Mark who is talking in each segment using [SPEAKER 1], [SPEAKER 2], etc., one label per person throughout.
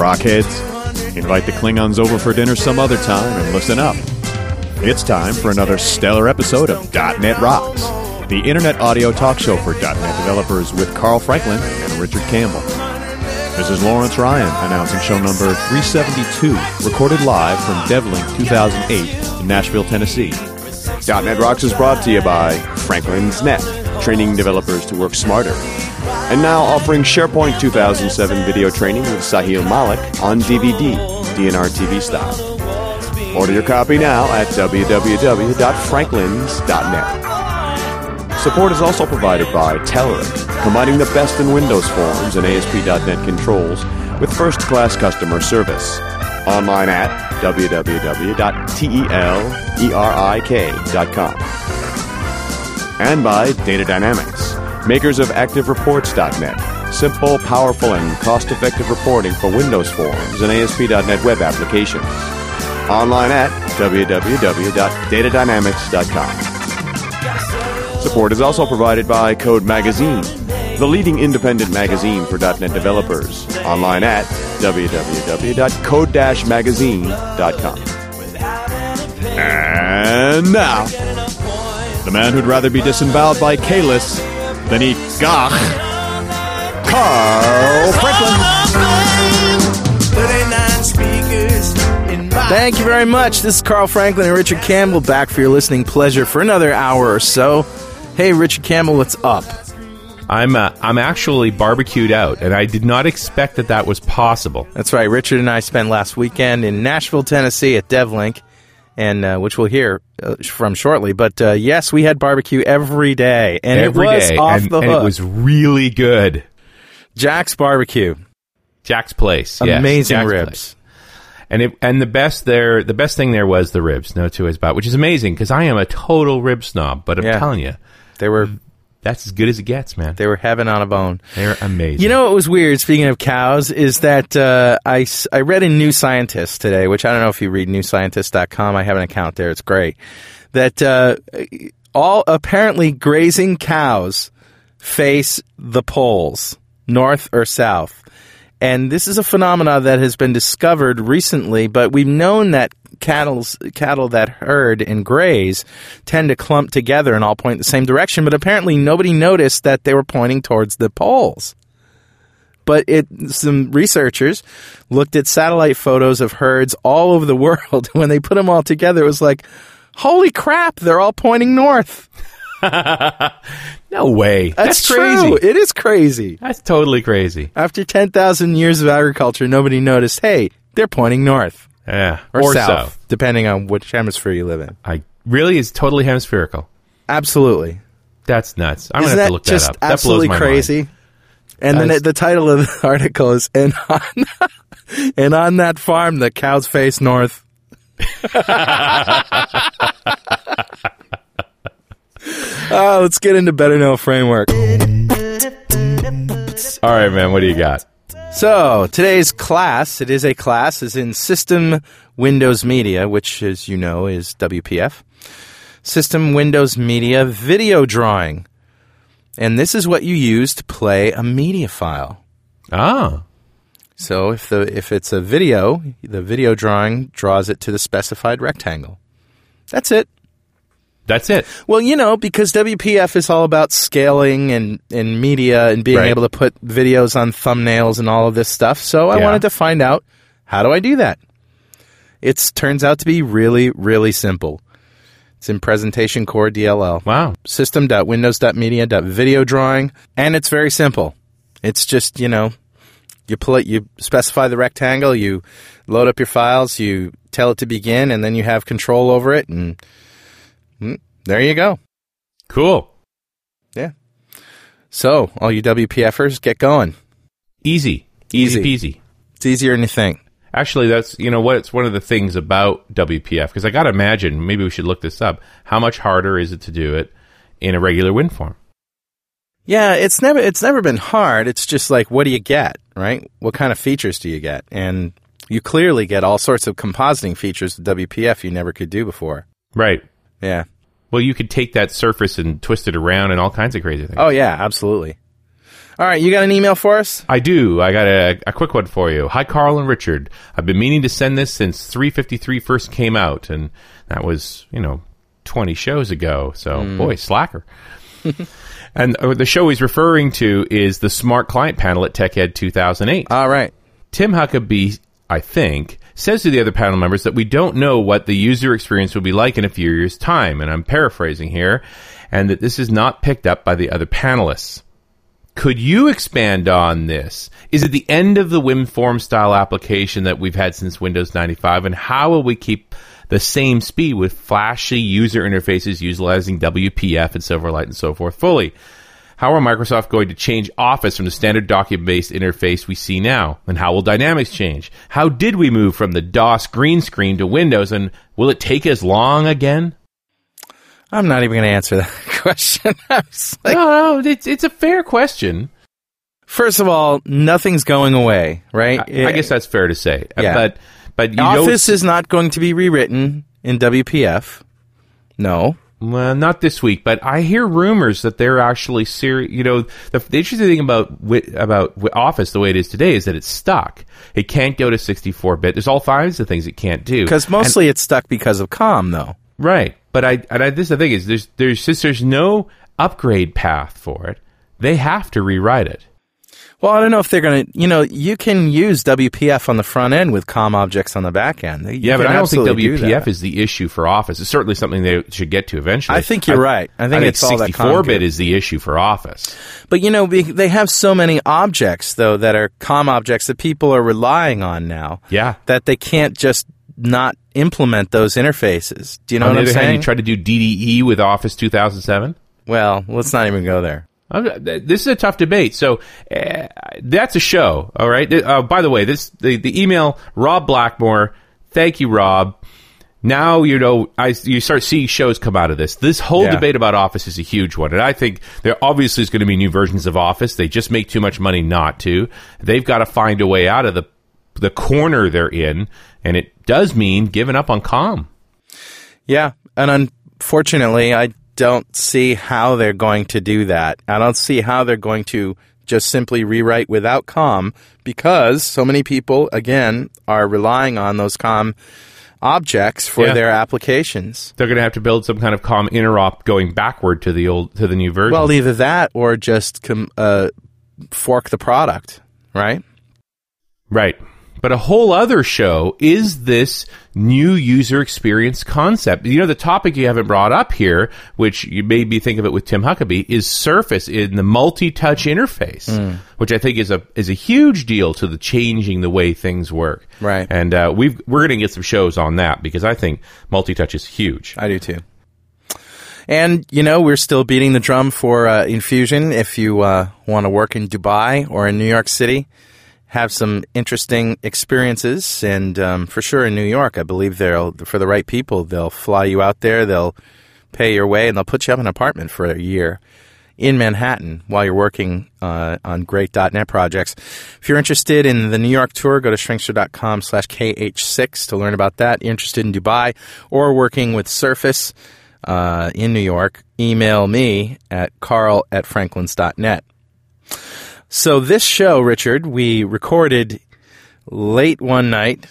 [SPEAKER 1] Rockheads. Invite the Klingons over for dinner some other time and listen up. It's time for another stellar episode of .NET Rocks, the internet audio talk show for .NET developers with Carl Franklin and Richard Campbell. This is Lawrence Ryan announcing show number 372, recorded live from DevLink 2008 in Nashville, Tennessee. .NET Rocks is brought to you by Franklin's Net, training developers to work smarter. And now offering SharePoint 2007 video training with Sahil Malik on DVD, DNR TV style. Order your copy now at www.franklins.net. Support is also provided by Telerik, combining the best in Windows forms and ASP.NET controls with first-class customer service. Online at www.telerik.com. And by Data Dynamics, makers of ActiveReports.net, simple, powerful, and cost-effective reporting for Windows forms and ASP.NET web applications. Online at www.datadynamics.com. Support is also provided by Code Magazine, the leading independent magazine for .NET developers. Online at www.code-magazine.com. And now, the man who'd rather be disemboweled by Kahless than eat gagh, Carl Franklin.
[SPEAKER 2] 39 speakers in my
[SPEAKER 3] Thank you very much. This is Carl Franklin and Richard Campbell back for your listening pleasure for another hour or so. Hey, Richard Campbell, what's up?
[SPEAKER 4] I'm uh, I'm actually barbecued out, and I did not expect that that was possible.
[SPEAKER 3] That's right. Richard and I spent last weekend in Nashville, Tennessee at DevLink, and uh, which we'll hear uh, from shortly. But uh, yes, we had barbecue every day, and
[SPEAKER 4] Every
[SPEAKER 3] it was
[SPEAKER 4] day,
[SPEAKER 3] off
[SPEAKER 4] and,
[SPEAKER 3] the
[SPEAKER 4] and
[SPEAKER 3] hook.
[SPEAKER 4] it was really good.
[SPEAKER 3] Jack's barbecue,
[SPEAKER 4] Jack's place, yes,
[SPEAKER 3] amazing
[SPEAKER 4] Jack's
[SPEAKER 3] ribs.
[SPEAKER 4] Place. and it and the best there, the best thing there was the ribs. No two ways about, it, which is amazing because I am a total rib snob. But I'm
[SPEAKER 3] Yeah.
[SPEAKER 4] telling you,
[SPEAKER 3] They were
[SPEAKER 4] that's as good as it gets, man.
[SPEAKER 3] they were heaven on a bone.
[SPEAKER 4] They're amazing.
[SPEAKER 3] You know what was weird? Speaking of cows, is that uh, I, I read in New Scientist today, which I don't know if you read newscientist.com. I have an account there. It's great. That uh, all apparently grazing cows face the poles, north or south. And this is a phenomena that has been discovered recently, but we've known that cattle's, cattle that herd and graze tend to clump together and all point the same direction, but apparently nobody noticed that they were pointing towards the poles. But it, some researchers looked at satellite photos of herds all over the world. When they put them all together, it was like, holy crap, they're all pointing north.
[SPEAKER 4] no way.
[SPEAKER 3] That's,
[SPEAKER 4] That's, crazy.
[SPEAKER 3] true. It is crazy.
[SPEAKER 4] That's totally crazy.
[SPEAKER 3] After 10,000 years of agriculture, nobody noticed, hey, they're pointing north
[SPEAKER 4] Yeah,
[SPEAKER 3] or, south, depending on which hemisphere you live in.
[SPEAKER 4] I really is totally hemispherical.
[SPEAKER 3] Absolutely.
[SPEAKER 4] That's nuts. I'm
[SPEAKER 3] Isn't
[SPEAKER 4] gonna have to look that up. That blows
[SPEAKER 3] absolutely
[SPEAKER 4] my
[SPEAKER 3] crazy?
[SPEAKER 4] mind.
[SPEAKER 3] And then the title of the article is and on, and on that farm the cows face north. Oh, let's get into better know framework.
[SPEAKER 4] All right, man. What do you got?
[SPEAKER 3] So today's class, it is a class, is in System Windows Media, which, as you know, is WPF. System Windows Media Video Drawing, and this is what you use to play a media file.
[SPEAKER 4] Ah,
[SPEAKER 3] So if the if it's a video, the video drawing draws it to the specified rectangle. That's it.
[SPEAKER 4] That's it.
[SPEAKER 3] Well, you know, because WPF is all about scaling and, and media and being
[SPEAKER 4] Right.
[SPEAKER 3] able to put videos on thumbnails and all of this stuff. So I
[SPEAKER 4] Yeah.
[SPEAKER 3] wanted to find out how do I do that? It turns out to be really, really simple. It's in Presentation Core DLL.
[SPEAKER 5] Wow.
[SPEAKER 3] System.windows.media.video drawing, and it's very simple. It's just you know, you pull it, you specify the rectangle, you load up your files, you tell it to begin, and then you have control over it, and Hmm, there you go.
[SPEAKER 5] Cool.
[SPEAKER 3] Yeah. So, all you WPFers, get going.
[SPEAKER 5] Easy. Easy,
[SPEAKER 3] Easy.
[SPEAKER 5] peasy.
[SPEAKER 3] It's easier than you think.
[SPEAKER 5] Actually, that's you know what it's one of the things about WPF because I got to imagine maybe we should look this up. How much harder is it to do it in a regular WinForm?
[SPEAKER 3] Yeah, it's never it's never been hard. It's just like what do you get, right? What kind of features do you get? And you clearly get all sorts of compositing features with WPF you never could do before.
[SPEAKER 5] Right.
[SPEAKER 3] Yeah.
[SPEAKER 5] Well, you could take that surface and twist it around and all kinds of crazy things.
[SPEAKER 3] Oh yeah, absolutely. All right, you got an email for us?
[SPEAKER 5] I do. I got a, a quick one for you. Hi, Carl and Richard. I've been meaning to send this since 353 first came out, and that was, you know, 20 shows ago. So, boy, slacker. and uh, the show he's referring to is the Smart Client panel at TechEd 2008.
[SPEAKER 3] All right.
[SPEAKER 5] Tim Huckaby, I think, says to the other panel members that we don't know what the user experience will be like in a few years' time, and I'm paraphrasing here, and that this is not picked up by the other panelists. Could you expand on this? Is it the end of the WinForm style application that we've had since Windows 95, and how will we keep the same speed with flashy user interfaces utilizing WPF and Silverlight and so forth fully? How are Microsoft going to change Office from the standard document based interface we see now? And how will Dynamics change? How did we move from the DOS green screen to Windows? And will it take as long again?
[SPEAKER 3] I'm not even going to answer that question. Like,
[SPEAKER 5] no, no, it's, it's a fair question.
[SPEAKER 3] first of all, nothing's going away, right?
[SPEAKER 5] I, I guess that's fair to say.
[SPEAKER 3] Uh, yeah.
[SPEAKER 5] But, but you
[SPEAKER 3] Office
[SPEAKER 5] don't,
[SPEAKER 3] is not going to be rewritten in WPF. No.
[SPEAKER 5] Well, not this week, but I hear rumors that they're actually serious. You know, the, the interesting thing about about Office, the way it is today, is that it's stuck. It can't go to 64 bit. There's all kinds of things it can't do.
[SPEAKER 3] Because mostly it's stuck because of COM, though.
[SPEAKER 5] Right. But I, and I, this is the thing is there's, there's, since there's no upgrade path for it, they have to rewrite it.
[SPEAKER 3] Well, I don't know if they're going to, you know, you can use WPF on the front end with COM objects on the back end. You
[SPEAKER 5] Yeah, but I don't think
[SPEAKER 3] do
[SPEAKER 5] WPF
[SPEAKER 3] that.
[SPEAKER 5] is the issue for Office. It's certainly something they should get to eventually.
[SPEAKER 3] I think you're right. I think it's all that
[SPEAKER 5] 64 bit is the issue for Office.
[SPEAKER 3] But, you know, they have so many objects, though, that are COM objects that people are relying on now.
[SPEAKER 5] Yeah.
[SPEAKER 3] That they can't just not implement those interfaces. Do you know
[SPEAKER 5] On
[SPEAKER 3] what
[SPEAKER 5] the
[SPEAKER 3] I'm
[SPEAKER 5] other hand,
[SPEAKER 3] saying?
[SPEAKER 5] you try to do DDE with Office 2007.
[SPEAKER 3] well, let's not even go there.
[SPEAKER 5] I'm- This is a tough debate. So uh, that's a show. All right. Uh, by the way, this the, the email Rob Blackmore. Thank you, Rob. Now you know I you start seeing shows come out of this. This whole
[SPEAKER 3] Yeah.
[SPEAKER 5] debate about Office is a huge one, and I think there obviously is going to be new versions of Office. They just make too much money not to. They've got to find a way out of the the corner they're in, and it does mean giving up on Com.
[SPEAKER 3] Yeah, and unfortunately, I don't see how they're going to do that. I don't see how they're going to just simply rewrite without COM because so many people, again, are relying on those COM objects for
[SPEAKER 5] Yeah.
[SPEAKER 3] their applications.
[SPEAKER 5] They're going to have to build some kind of Com interop going backward to the old to the new version.
[SPEAKER 3] Well, either that or just com- uh, fork the product, right?
[SPEAKER 5] Right. But a whole other show is this new user experience concept. You know, the topic you haven't brought up here, which you maybe think of it with Tim Huckaby, is Surface in the multi-touch interface,
[SPEAKER 3] Hmm.
[SPEAKER 5] which I think is a is a huge deal to the changing the way things work.
[SPEAKER 3] Right.
[SPEAKER 5] And uh, we've we're going to get some shows on that because I think multi-touch is huge.
[SPEAKER 3] I do too. And, you know, we're still beating the drum for uh, Infusion. If you uh, want to work in Dubai or in New York City, have some interesting experiences. And um, for sure in New York, I believe they'll, for the right people, they'll fly you out there, they'll pay your way, and they'll put you up in an apartment for a year in Manhattan while you're working uh, on great .NET projects. If you're interested in the New York tour, go to shrinkster.com slash KH6 to learn about that. You're interested in Dubai or working with Surface uh, in New York, email me at carl at franklins.net. So this show, Richard, we recorded late one night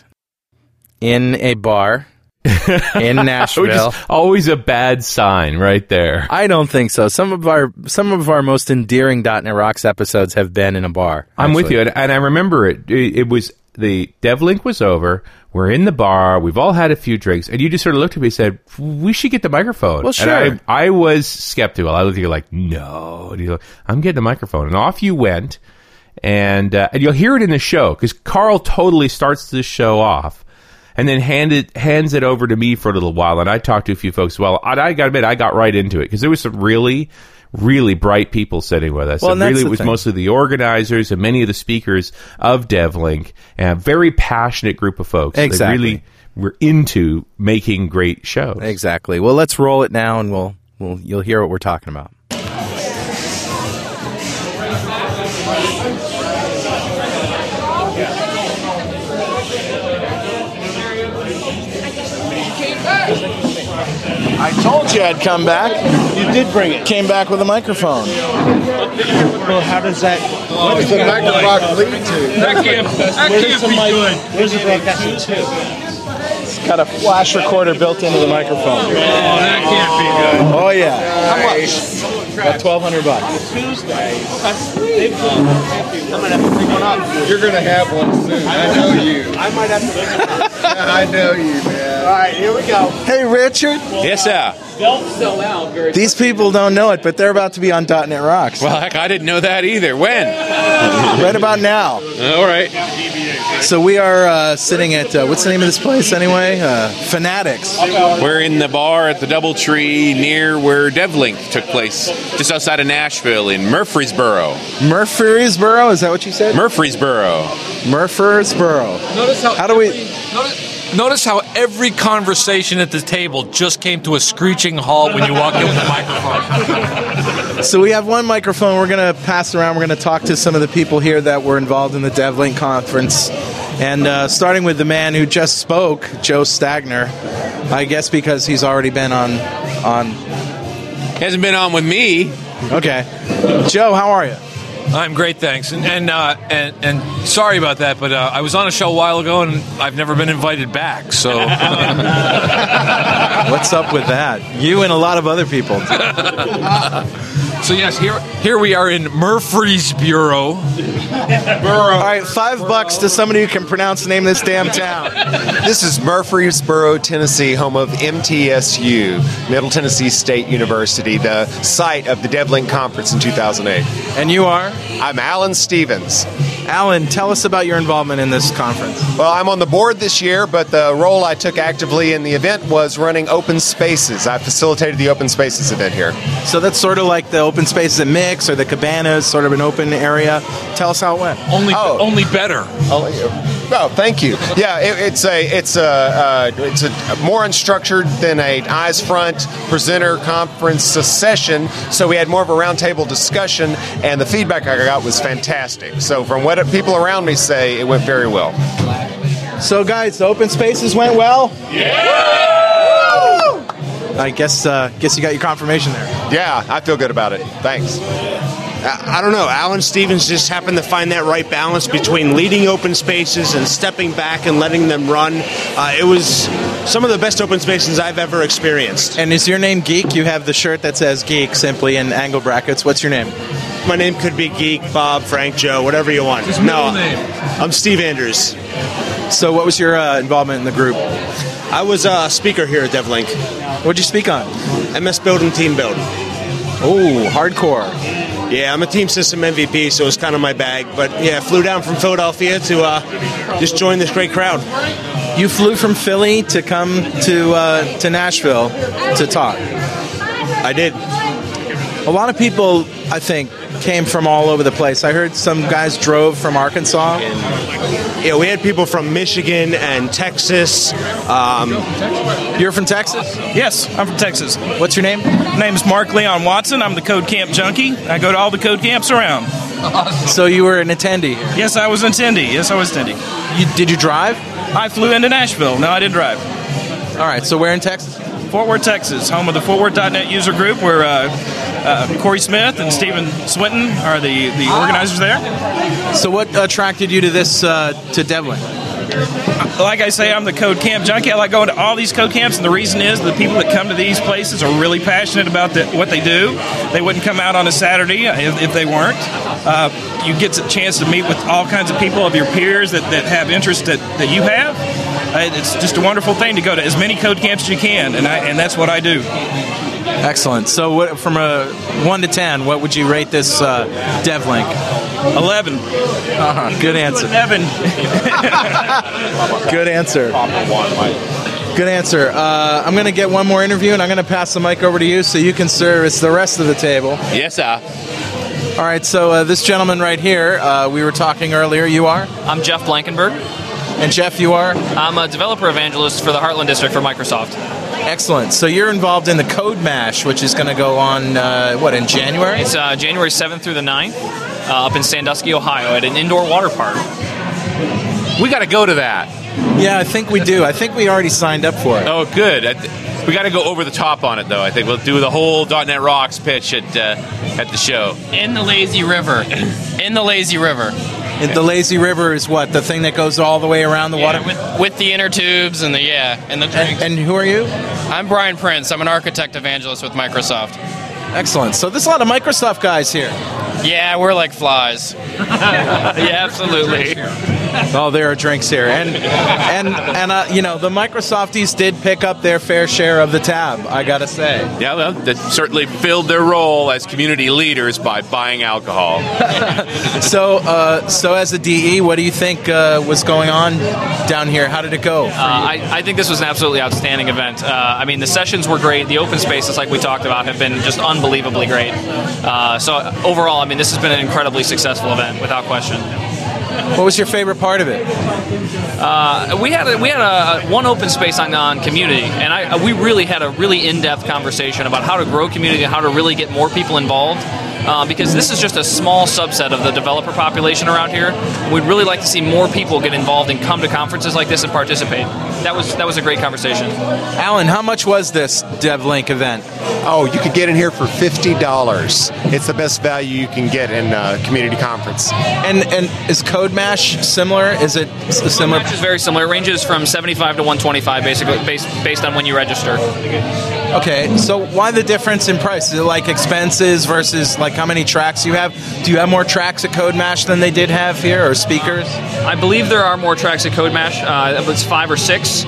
[SPEAKER 3] in a bar in Nashville.
[SPEAKER 5] always a bad sign right there.
[SPEAKER 3] I don't think so. Some of our some of our most endearing .NET Rocks episodes have been in a bar.
[SPEAKER 5] I'm with you, and, and I remember it, it. It was the DevLink was over. We're in the bar. We've all had a few drinks, and you just sort of looked at me and said, "We should get the microphone."
[SPEAKER 6] Well, sure.
[SPEAKER 5] And I, I was skeptical. I looked at you like, "No," and you're like, "I'm getting a microphone," and off you went. And uh, and you'll hear it in the show because Carl totally starts this show off, and then hand it, hands it over to me for a little while. And I talked to a few folks. Well, and I got to admit, I got right into it because there was some really, really bright people sitting with us.
[SPEAKER 6] Well,
[SPEAKER 5] and really, it was
[SPEAKER 6] thing.
[SPEAKER 5] mostly the organizers and many of the speakers of DevLink, and a very passionate group of folks.
[SPEAKER 6] Exactly.
[SPEAKER 5] really were into making great shows.
[SPEAKER 6] Exactly. Well, let's roll it now, and we'll, we'll you'll hear what we're talking about.
[SPEAKER 3] I told you I'd come back. You did bring it. Came back with a microphone.
[SPEAKER 7] Well, how does that?
[SPEAKER 3] What does the microphone lead to?
[SPEAKER 7] That can't, that can't be good. Where's the broadcast two?
[SPEAKER 3] It's got a flash recorder built into the microphone.
[SPEAKER 7] Oh, that can't be good.
[SPEAKER 3] Oh yeah. How much? About twelve hundred bucks. Tuesday. They've come. I'm gonna pick one up.
[SPEAKER 8] You're gonna have one soon. I know you. I might have to. I know you, man.
[SPEAKER 3] All right, here we go. Hey Richard.
[SPEAKER 9] Yes, sir.
[SPEAKER 3] Uh, Sell out, These people don't know it, but they're about to be on .NET Rocks.
[SPEAKER 9] Well, heck, I didn't know that either. When?
[SPEAKER 3] right about now.
[SPEAKER 9] All right.
[SPEAKER 3] So we are uh, sitting at uh, what's the name of this place anyway? Uh, Fanatics.
[SPEAKER 9] We're in the bar at the Doubletree near where DevLink took place, just outside of Nashville in Murfreesboro.
[SPEAKER 3] Murfreesboro. Is that what you said?
[SPEAKER 9] Murfreesboro.
[SPEAKER 3] Murfreesboro.
[SPEAKER 10] Notice how
[SPEAKER 3] How do we?
[SPEAKER 10] Notice, notice how every conversation at the table just came to a screeching halt when you walked in with a microphone.
[SPEAKER 3] So we have one microphone. We're going to pass around. We're going to talk to some of the people here that were involved in the DevLink conference, and uh, starting with the man who just spoke, Joe Stagner. I guess because he's already been on on.
[SPEAKER 9] Hasn't been on with me.
[SPEAKER 3] Okay, Joe, how are you?
[SPEAKER 10] I'm great, thanks. And and uh, and, and sorry about that, but uh, I was on a show a while ago and I've never been invited back. So
[SPEAKER 3] What's up with that? You and a lot of other people.
[SPEAKER 10] so yes, here here we are in Murfreesboro.
[SPEAKER 3] All right, five bucks to somebody who can pronounce the name of this damn town.
[SPEAKER 11] This is Murfreesboro, Tennessee, home of MTSU, Middle Tennessee State University, the site of the DevLink conference in 2008.
[SPEAKER 3] And you are?
[SPEAKER 11] I'm Alan Stevens.
[SPEAKER 3] Alan, tell us about your involvement in this conference.
[SPEAKER 11] Well, I'm on the board this year, but the role I took actively in the event was running open spaces. I facilitated the open spaces event here.
[SPEAKER 3] So that's sort of like the open spaces at Mix or the Cabanas, sort of an open area. Tell us how it went.
[SPEAKER 10] Only
[SPEAKER 11] Oh.
[SPEAKER 10] only better.
[SPEAKER 11] Oh, oh, thank you. Yeah, it, it's a it's a uh, it's a more unstructured than a eyes front presenter conference session. So we had more of a roundtable discussion, and the feedback I got was fantastic. So from what people around me say, it went very well.
[SPEAKER 3] So, guys, the open spaces went well. I guess uh, guess you got your confirmation there.
[SPEAKER 11] Yeah, I feel good about it. Thanks.
[SPEAKER 12] I I don't know. Alan Stevens just happened to find that right balance between leading open spaces and stepping back and letting them run. Uh, it was some of the best open spaces I've ever experienced.
[SPEAKER 3] And is your name Geek? You have the shirt that says Geek simply in angle brackets. What's your name?
[SPEAKER 12] My name could be Geek, Bob, Frank, Joe, whatever you want. No,
[SPEAKER 10] name.
[SPEAKER 12] I'm Steve Andrews.
[SPEAKER 3] So, what was your uh, involvement in the group?
[SPEAKER 12] I was a speaker here at DevLink.
[SPEAKER 3] What'd you speak on?
[SPEAKER 12] MS Build and Team Build.
[SPEAKER 3] Oh, hardcore.
[SPEAKER 12] Yeah, I'm a team system MVP, so it's kind of my bag. But yeah, flew down from Philadelphia to uh, just join this great crowd.
[SPEAKER 3] You flew from Philly to come to uh, to Nashville to talk.
[SPEAKER 12] I did.
[SPEAKER 3] A lot of people, I think, came from all over the place. I heard some guys drove from Arkansas.
[SPEAKER 12] Yeah, we had people from Michigan and Texas. Um,
[SPEAKER 3] You're from Texas?
[SPEAKER 13] Yes, I'm from Texas.
[SPEAKER 3] What's your name?
[SPEAKER 13] My name is Mark Leon Watson. I'm the Code Camp junkie. I go to all the code camps around.
[SPEAKER 3] So you were an attendee.
[SPEAKER 13] Yes, I was an attendee. Yes, I was attendee.
[SPEAKER 3] You, did you drive?
[SPEAKER 13] I flew into Nashville. No, I didn't drive.
[SPEAKER 3] All right. So where in Texas?
[SPEAKER 13] Fort Worth, Texas, home of the FortWorth.net user group, where uh, uh, Corey Smith and Stephen Swinton are the, the organizers there.
[SPEAKER 3] So what attracted you to this uh, to DevLink?
[SPEAKER 13] like I say, I'm the code camp junkie. I like going to all these code camps, and the reason is the people that come to these places are really passionate about the, what they do. They wouldn't come out on a Saturday if, if they weren't. Uh, you get a chance to meet with all kinds of people of your peers that, that have interests that, that you have. Uh, it's just a wonderful thing to go to as many code camps as you can, and, I, and that's what I do.
[SPEAKER 3] Excellent. So, what, from a one to ten, what would you rate this uh, DevLink?
[SPEAKER 13] Eleven.
[SPEAKER 3] Uh-huh. Good answer.
[SPEAKER 13] Eleven.
[SPEAKER 3] Good answer. Good answer. Uh, I'm going to get one more interview, and I'm going to pass the mic over to you so you can service the rest of the table.
[SPEAKER 5] Yes, sir.
[SPEAKER 3] All right. So uh, this gentleman right here, uh, we were talking earlier. You are,
[SPEAKER 14] I'm Jeff Blankenburg.
[SPEAKER 3] and Jeff, you are.
[SPEAKER 14] I'm a developer evangelist for the Heartland District for Microsoft.
[SPEAKER 3] Excellent. So you're involved in the Code Mash, which is going to go on uh, what in January?
[SPEAKER 14] It's uh, January 7th through the 9th uh, up in Sandusky, Ohio, at an indoor water park.
[SPEAKER 5] We got to go to that.
[SPEAKER 3] Yeah, I think we do. I think we already signed up for it.
[SPEAKER 5] Oh, good. I th- We got to go over the top on it, though. I think we'll do the whole .NET Rocks pitch at uh, at the show.
[SPEAKER 14] In the lazy river. In the lazy river.
[SPEAKER 3] And The lazy river is what the thing that goes all the way around the water.
[SPEAKER 14] with, with the inner tubes and the yeah and the drinks.
[SPEAKER 3] And who are you?
[SPEAKER 14] I'm Brian Prince. I'm an architect evangelist with Microsoft.
[SPEAKER 3] Excellent. So there's a lot of Microsoft guys here.
[SPEAKER 14] Yeah, we're like flies. yeah, absolutely.
[SPEAKER 3] Oh, there are drinks here, and and and uh, you know the Microsofties did pick up their fair share of the tab. I gotta say.
[SPEAKER 5] Yeah, well, that certainly filled their role as community leaders by buying alcohol.
[SPEAKER 3] So, uh, so as a DE, what do you think uh, was going on down here? How did it go?
[SPEAKER 14] Uh, I, I think this was an absolutely outstanding event. Uh, I mean, the sessions were great. The open spaces, like we talked about, have been just unbelievably great. Uh, so overall, I mean, this has been an incredibly successful event, without question.
[SPEAKER 3] What was your favorite part of it?
[SPEAKER 14] Uh, we had a, we had a, one open space on, on community, and I, we really had a really in-depth conversation about how to grow community, and how to really get more people involved. Uh, because this is just a small subset of the developer population around here. We'd really like to see more people get involved and come to conferences like this and participate. That was that was a great conversation.
[SPEAKER 3] Alan, how much was this DevLink event?
[SPEAKER 11] Oh, you could get in here for fifty dollars. It's the best value you can get in a community conference.
[SPEAKER 3] And and is Code Mash similar? Is it s- similar?
[SPEAKER 14] It's very similar. It ranges from 75 to 125, basically based based on when you register.
[SPEAKER 3] Okay, so why the difference in price? Is it like expenses versus like how many tracks you have? Do you have more tracks at Code Mash than they did have here, or speakers?
[SPEAKER 14] I believe there are more tracks at Code Mash. Uh, it's five or six.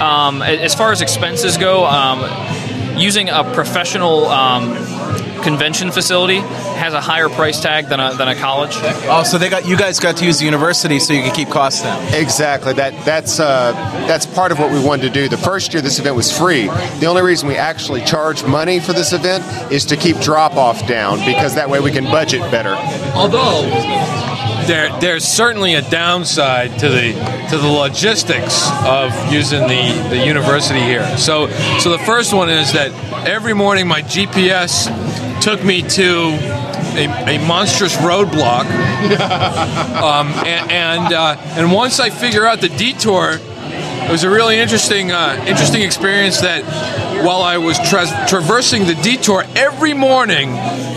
[SPEAKER 14] Um, as far as expenses go, um, using a professional um, convention facility has a higher price tag than a, than a college.
[SPEAKER 3] Oh, so they got you guys got to use the university so you could keep costs down.
[SPEAKER 11] Exactly. That that's uh, that's part of what we wanted to do. The first year this event was free. The only reason we actually charge money for this event is to keep drop off down because that way we can budget better.
[SPEAKER 10] Although there, there's certainly a downside to the to the logistics of using the, the university here. So so the first one is that every morning my GPS took me to a, a monstrous roadblock, um, and and, uh, and once I figure out the detour. It was a really interesting, uh, interesting experience. That while I was tra- traversing the detour every morning,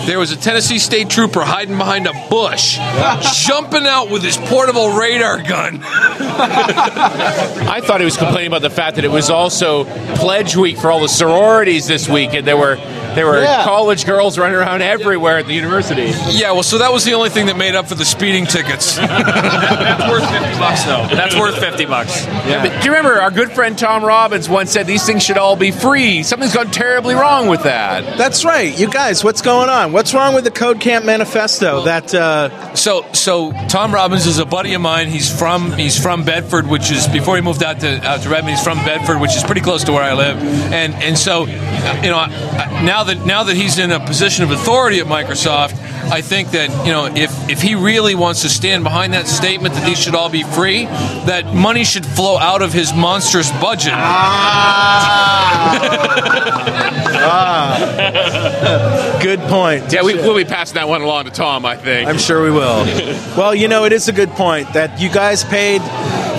[SPEAKER 10] there was a Tennessee state trooper hiding behind a bush, jumping out with his portable radar gun.
[SPEAKER 5] I thought he was complaining about the fact that it was also pledge week for all the sororities this week, and there were there were
[SPEAKER 10] Yeah.
[SPEAKER 5] college girls running around everywhere at the university.
[SPEAKER 10] Yeah, well, so that was the only thing that made up for the speeding tickets.
[SPEAKER 14] That's worth 50 bucks, though. That's worth 50 bucks.
[SPEAKER 5] Yeah, but do you remember our good friend Thom Robbins once said these things should all be free? Something's gone terribly wrong with that.
[SPEAKER 3] That's right. You guys, what's going on? What's wrong with the Code Camp Manifesto? That uh,
[SPEAKER 10] So, so Thom Robbins is a buddy of mine. He's from he's from Bedford, which is before he moved out to out to Redmond. He's from Bedford, which is pretty close to where I live. And and so, you know, now that now that he's in a position of authority at Microsoft, I think that you know if if he really wants to stand behind that statement that these should all be free, that money should flow out of his monstrous budget.
[SPEAKER 3] Ah. Good point.
[SPEAKER 5] Yeah, we, we'll be passing that one along to Thom, I think.
[SPEAKER 3] I'm sure we will. well, you know, it is a good point that you guys paid.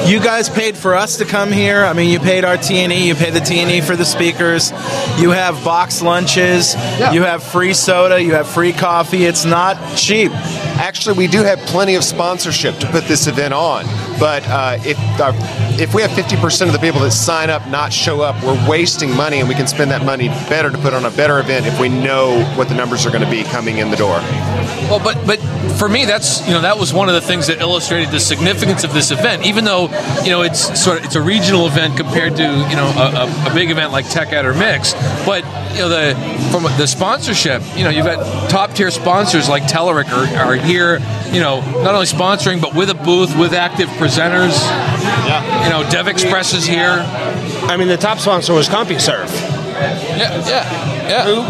[SPEAKER 3] You guys paid for us to come here. I mean, you paid our T and E. You paid the T and E for the speakers. You have box lunches. You have free soda. You have free coffee. It's not cheap.
[SPEAKER 11] Actually, we do have plenty of sponsorship to put this event on, but uh, if uh, if we have 50% of the people that sign up not show up, we're wasting money, and we can spend that money better to put on a better event if we know what the numbers are going to be coming in the door.
[SPEAKER 10] Well, but but for me, that's you know that was one of the things that illustrated the significance of this event. Even though you know it's sort of it's a regional event compared to you know a, a, a big event like Tech Ed or Mix, but you know the from the sponsorship, you know you've got top tier sponsors like Telerik are, are here, you know not only sponsoring but with a booth with active presenters. Yeah. You know Dev Express is here.
[SPEAKER 12] I mean, the top sponsor was CompuServe.
[SPEAKER 10] Yeah, yeah, yeah. Who?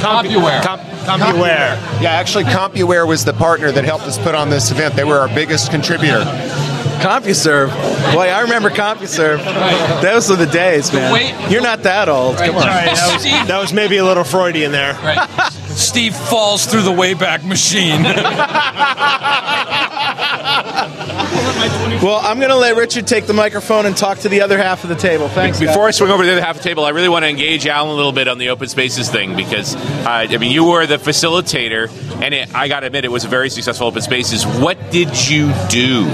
[SPEAKER 12] CompuWare. Comp- CompuWare.
[SPEAKER 11] Yeah, actually, CompuWare was the partner that helped us put on this event. They were our biggest contributor.
[SPEAKER 15] CompuServe. Boy, I remember CompuServe. Those were the days, man.
[SPEAKER 10] Wait.
[SPEAKER 15] You're not that old. Come on.
[SPEAKER 12] Sorry, that was, that was maybe a little Freudian there.
[SPEAKER 10] Right. Steve falls through the Wayback Machine.
[SPEAKER 15] Well, I'm going to let Richard take the microphone and talk to the other half of the table. Thanks. guys.
[SPEAKER 5] Before I swing over to the other half of the table, I really want to engage Alan a little bit on the open spaces thing because uh, I mean you were the facilitator, and it, I got to admit it was a very successful open spaces. What did you do?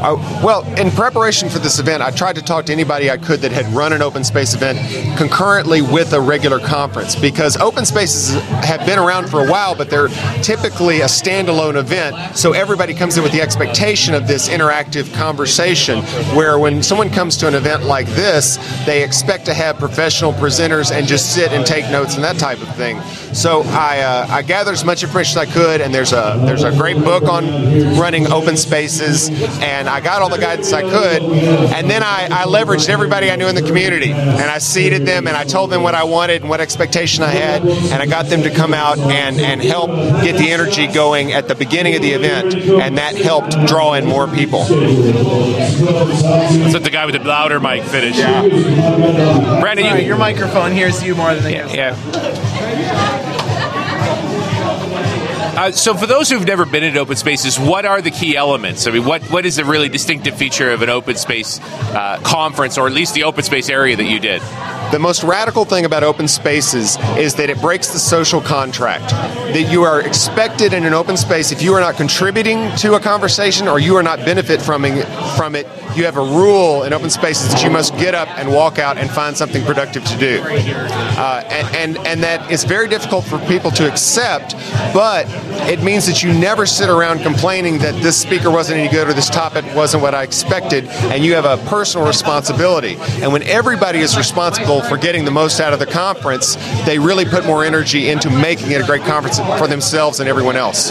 [SPEAKER 11] Uh, well, in preparation for this event, I tried to talk to anybody I could that had run an open space event concurrently with a regular conference because open spaces have been around for a while, but they're typically a standalone event. So everybody comes in with the expectation of this interactive conversation where when someone comes to an event like this, they expect to have professional presenters and just sit and take notes and that type of thing. So I, uh, I gathered as much information as I could, and there's a there's a great book on running open spaces, and I got all the guidance I could, and then I, I leveraged everybody I knew in the community, and I seated them, and I told them what I wanted and what expectation I had, and I got them to come out and, and help get the energy going at the beginning of the event, and that helped draw in more people.
[SPEAKER 5] Let's let the guy with the louder mic finish. Brandon,
[SPEAKER 15] Sorry,
[SPEAKER 5] you,
[SPEAKER 15] your microphone hears you more than they hear.
[SPEAKER 5] yeah. Uh, so, for those who've never been in open spaces, what are the key elements? I mean, what, what is the really distinctive feature of an open space uh, conference, or at least the open space area that you did?
[SPEAKER 11] The most radical thing about open spaces is that it breaks the social contract. That you are expected in an open space, if you are not contributing to a conversation or you are not benefit from it, from it, you have a rule in open spaces that you must get up and walk out and find something productive to do. Uh, and, and, and that is very difficult for people to accept, but it means that you never sit around complaining that this speaker wasn't any good or this topic wasn't what I expected, and you have a personal responsibility. And when everybody is responsible for getting the most out of the conference, they really put more energy into making it a great conference for themselves and everyone else.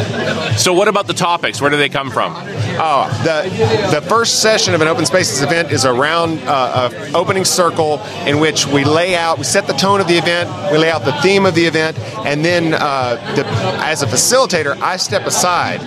[SPEAKER 5] So, what about the topics? Where do they come from?
[SPEAKER 11] Oh, the the first session of an open spaces event is around uh, a opening circle in which we lay out, we set the tone of the event, we lay out the theme of the event, and then uh, the, as a facilitator, I step aside,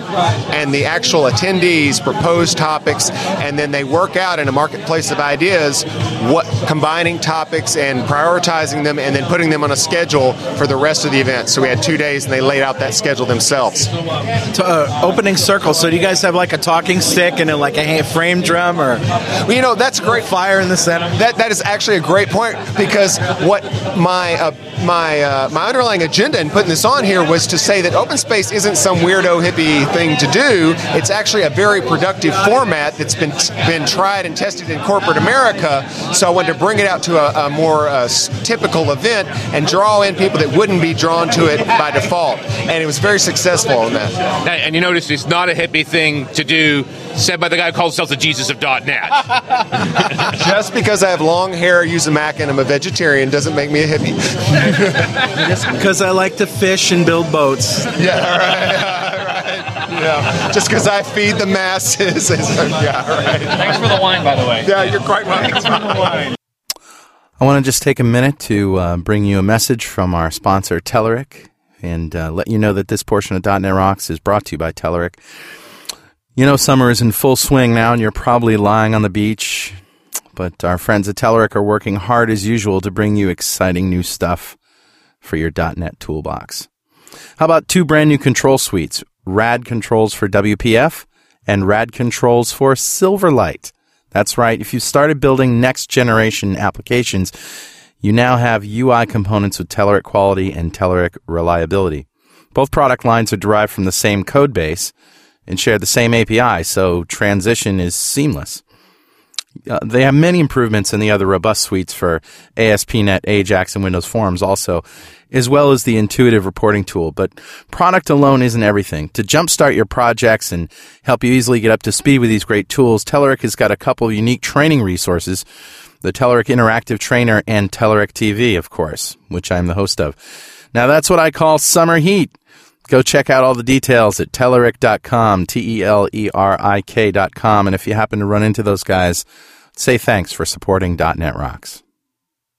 [SPEAKER 11] and the actual attendees propose topics, and then they work out in a marketplace of ideas what combining topics and prioritizing them, and then putting them on a schedule for the rest of the event. So we had two days, and they laid out that schedule themselves.
[SPEAKER 15] To, uh, opening circle. So do you guys have like a talking stick and a, like a frame drum or
[SPEAKER 11] Well, you know, that's a great
[SPEAKER 15] fire in the center?
[SPEAKER 11] That that is actually a great point because what my uh, my uh, my underlying agenda in putting this on here was to say that open space isn't some weirdo hippie thing to do. It's actually a very productive format that's been been tried and tested in corporate America. So I wanted to bring it out to a, a more uh, typical event and draw in people that wouldn't be drawn to it by default. And it was very successful in that.
[SPEAKER 5] And you notice it's not a hippie thing to do, said by the guy who calls himself the Jesus of .NET.
[SPEAKER 11] Just because I have long hair, use a Mac, and I'm a vegetarian doesn't make me a hippie.
[SPEAKER 15] Just because I like to fish and build boats.
[SPEAKER 11] Yeah, right, right. Yeah. Just because I feed the masses. yeah, right.
[SPEAKER 14] Thanks for the wine, by the way.
[SPEAKER 11] Yeah, you're quite welcome.
[SPEAKER 3] I want to just take a minute to uh, bring you a message from our sponsor, Telerik, and uh, let you know that this portion of .NET Rocks is brought to you by Telerik. You know, summer is in full swing now, and you're probably lying on the beach, but our friends at Telerik are working hard as usual to bring you exciting new stuff for your .NET toolbox. How about two brand new control suites, Rad Controls for WPF and Rad Controls for Silverlight. That's right. If you started building next generation applications, you now have UI components with Telerik quality and Telerik reliability. Both product lines are derived from the same code base and share the same API, so transition is seamless. Uh, they have many improvements in the other robust suites for ASP.NET, AJAX, and Windows Forms also, as well as the intuitive reporting tool. But product alone isn't everything. To jumpstart your projects and help you easily get up to speed with these great tools, Telerik has got a couple of unique training resources. The Telerik Interactive Trainer and Telerik TV, of course, which I'm the host of. Now that's what I call summer heat. Go check out all the details at Telerik.com, T E L E R I K.com. And if you happen to run into those guys, say thanks for supporting .NET Rocks.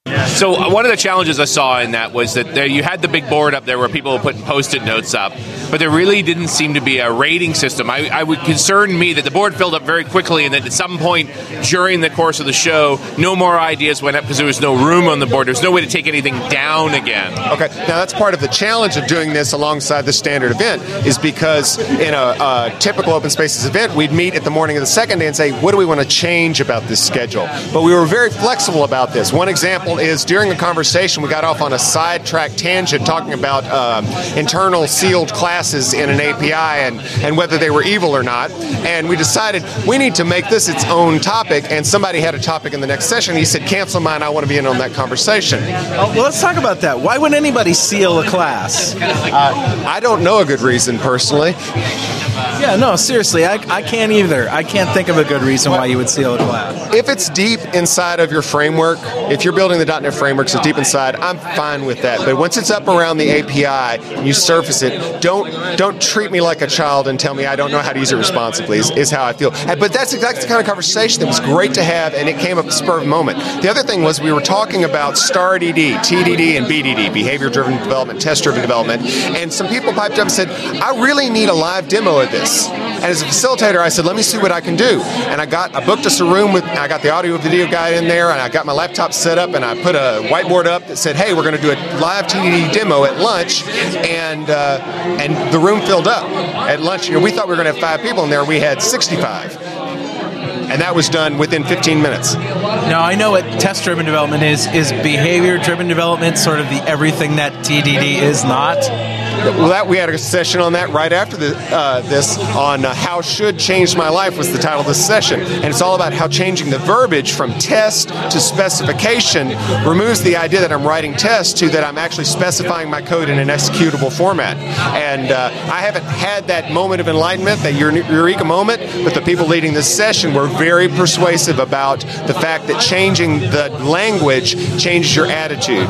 [SPEAKER 5] So uh, one of the challenges I saw in that was that there, you had the big board up there where people were putting post-it notes up, but there really didn't seem to be a rating system. I, I would concern me that the board filled up very quickly, and that at some point during the course of the show, no more ideas went up because there was no room on the board. There was no way to take anything down again.
[SPEAKER 11] Okay, now that's part of the challenge of doing this alongside the standard event, is because in a, a typical open spaces event, we'd meet at the morning of the second day and say, what do we want to change about this schedule? But we were very flexible about this. One example is during the conversation, we got off on a sidetrack tangent talking about um, internal sealed classes in an API and, and whether they were evil or not. And we decided we need to make this its own topic. And somebody had a topic in the next session. He said, cancel mine. I want to be in on that conversation.
[SPEAKER 15] Oh, well, let's talk about that. Why would anybody seal a class?
[SPEAKER 11] Uh, I don't know a good reason personally.
[SPEAKER 15] Yeah, no, seriously, I, I can't either. I can't think of a good reason why you would seal a class.
[SPEAKER 11] If it's deep inside of your framework, if you're building the .NET framework, so deep inside, I'm fine with that. But once it's up around the API and you surface it, don't don't treat me like a child and tell me I don't know how to use it responsibly. Is, is how I feel. But that's exactly the kind of conversation that was great to have, and it came up spur of the moment. The other thing was we were talking about StarDD, TDD, and BDD, behavior-driven development, test-driven development, and some people piped up and said, "I really need a live demo of this." And as a facilitator, I said, "Let me see what I can do." And I got I booked us a room with I got the audio video guy in there, and I got my laptop set up, and I put a whiteboard up that said, "Hey, we're going to do a live TDD demo at lunch," and uh, and the room filled up at lunch. You know, we thought we were going to have five people in there. We had 65 and that was done within 15 minutes.
[SPEAKER 15] Now I know what test-driven development is. Is behavior-driven development sort of the everything that TDD is not?
[SPEAKER 11] Well, that we had a session on that right after the, uh, this on uh, how should change my life was the title of this session, and it's all about how changing the verbiage from test to specification removes the idea that I'm writing tests to that I'm actually specifying my code in an executable format. And uh, I haven't had that moment of enlightenment, that eureka moment, but the people leading this session were very persuasive about the fact that changing the language changes your attitude.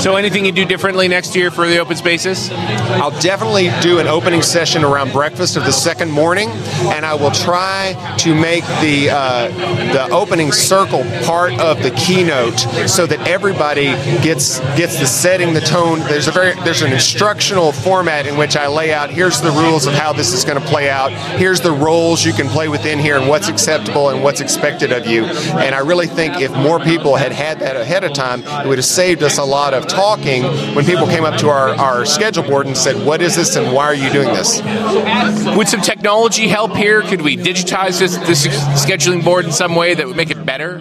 [SPEAKER 5] So, anything you do differently next year for the open spaces?
[SPEAKER 11] I'll definitely do an opening session around breakfast of the second morning, and I will try to make the uh, the opening circle part of the keynote so that everybody gets gets the setting, the tone. There's a very there's an instructional format in which I lay out. Here's the rules of how this is going to play out. Here's the roles you can play within here, and what's acceptable and what's expected of you. And I really think if more people had had that ahead of time, it would have saved us a lot of talking when people came up to our, our schedule board and said, What is this and why are you doing this?
[SPEAKER 5] Would some technology help here? Could we digitize this, this scheduling board in some way that would make it better?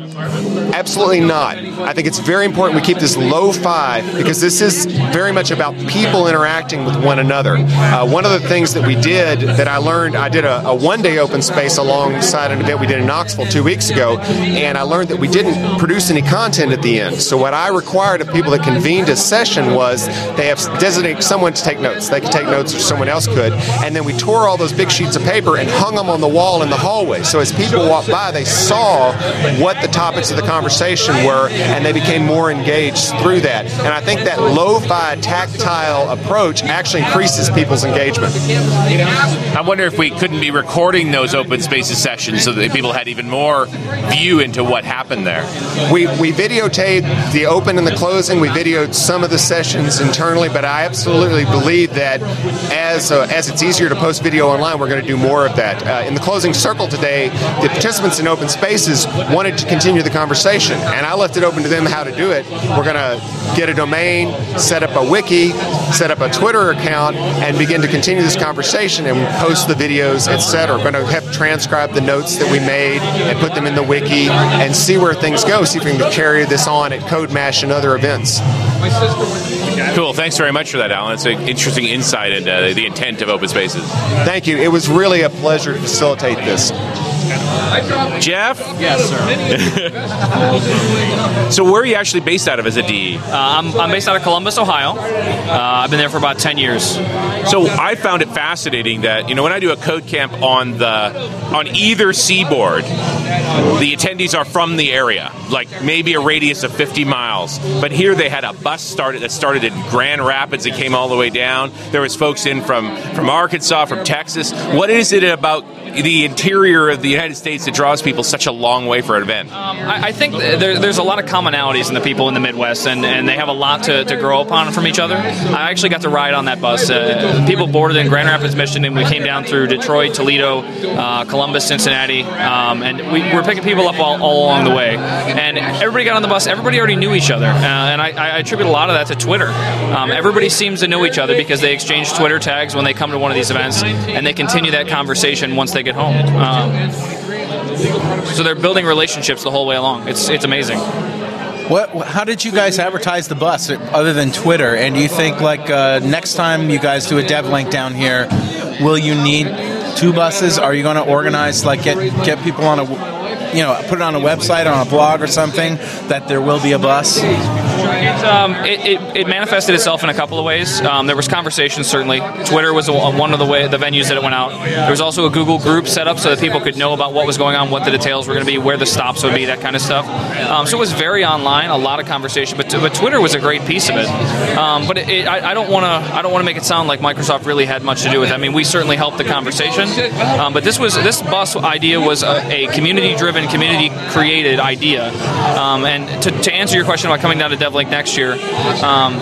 [SPEAKER 11] Absolutely not. I think it's very important we keep this low fi because this is very much about people interacting with one another. Uh, one of the things that we did that I learned, I did a, a one day open space alongside an event we did in Knoxville two weeks ago, and I learned that we didn't produce any content at the end. So, what I required of people that convened a session was they have designated someone to take notes. They could take notes or someone else could. And then we tore all those big sheets of paper and hung them on the wall in the hallway. So as people walked by, they saw what the topics of the conversation were and they became more engaged through that. And I think that lo fi tactile approach actually increases people's engagement.
[SPEAKER 5] I wonder if we couldn't be recording those open spaces sessions so that people had even more view into what happened there.
[SPEAKER 11] We, we videotaped the open and the closing. We videoed some of the sessions internally, but I absolutely believe that as uh, as it's easier to post video online, we're going to do more of that. Uh, in the closing circle today, the participants in open spaces wanted to continue the conversation, and I left it open to them how to do it. We're going to get a domain, set up a wiki, set up a Twitter account, and begin to continue this conversation and post the videos, etc. We're going to have transcribe the notes that we made and put them in the wiki and see where things go. See if we can carry this on at CodeMash and other events.
[SPEAKER 5] Cool. Thanks very much for that, Alan. It's an interesting insight into the intent of open spaces.
[SPEAKER 11] Thank you. It was really a pleasure to facilitate this.
[SPEAKER 5] Jeff?
[SPEAKER 14] Yes,
[SPEAKER 5] sir. so, where are you actually based out of as a DE?
[SPEAKER 14] Uh, I'm, I'm based out of Columbus, Ohio. Uh, I've been there for about 10 years.
[SPEAKER 5] So I found it fascinating that you know when I do a code camp on the on either seaboard, the attendees are from the area, like maybe a radius of 50 miles. But here they had a bus started that started in Grand Rapids and came all the way down. There was folks in from from Arkansas, from Texas. What is it about the interior of the United States that draws people such a long way for an event?
[SPEAKER 14] Um, I, I think there, there's a lot of commonalities in the people in the Midwest, and, and they have a lot to, to grow upon from each other. I actually got to ride on that bus. Uh, people boarded in Grand Rapids, Michigan, and we came down through Detroit, Toledo, uh, Columbus, Cincinnati, um, and we were picking people up all, all along the way. And everybody got on the bus. Everybody already knew each other, uh, and I, I attribute a lot of that to Twitter. Um, everybody seems to know each other because they exchange Twitter tags when they come to one of these events, and they continue that conversation once they get home. Um, so they're building relationships the whole way along. It's it's amazing.
[SPEAKER 15] What? How did you guys advertise the bus other than Twitter? And do you think like uh, next time you guys do a DevLink down here, will you need two buses? Are you going to organize like get get people on a you know put it on a website or on a blog or something that there will be a bus?
[SPEAKER 14] It, um, it, it, it manifested itself in a couple of ways. Um, there was conversations, certainly. Twitter was a, one of the way the venues that it went out. There was also a Google group set up so that people could know about what was going on, what the details were going to be, where the stops would be, that kind of stuff. Um, so it was very online, a lot of conversation. But, but Twitter was a great piece of it. Um, but it, I, I don't want to I don't want to make it sound like Microsoft really had much to do with it. I mean, we certainly helped the conversation. Um, but this was this bus idea was a, a community-driven, community-created idea. Um, and to, to answer your question about coming down to DevLink next year, um,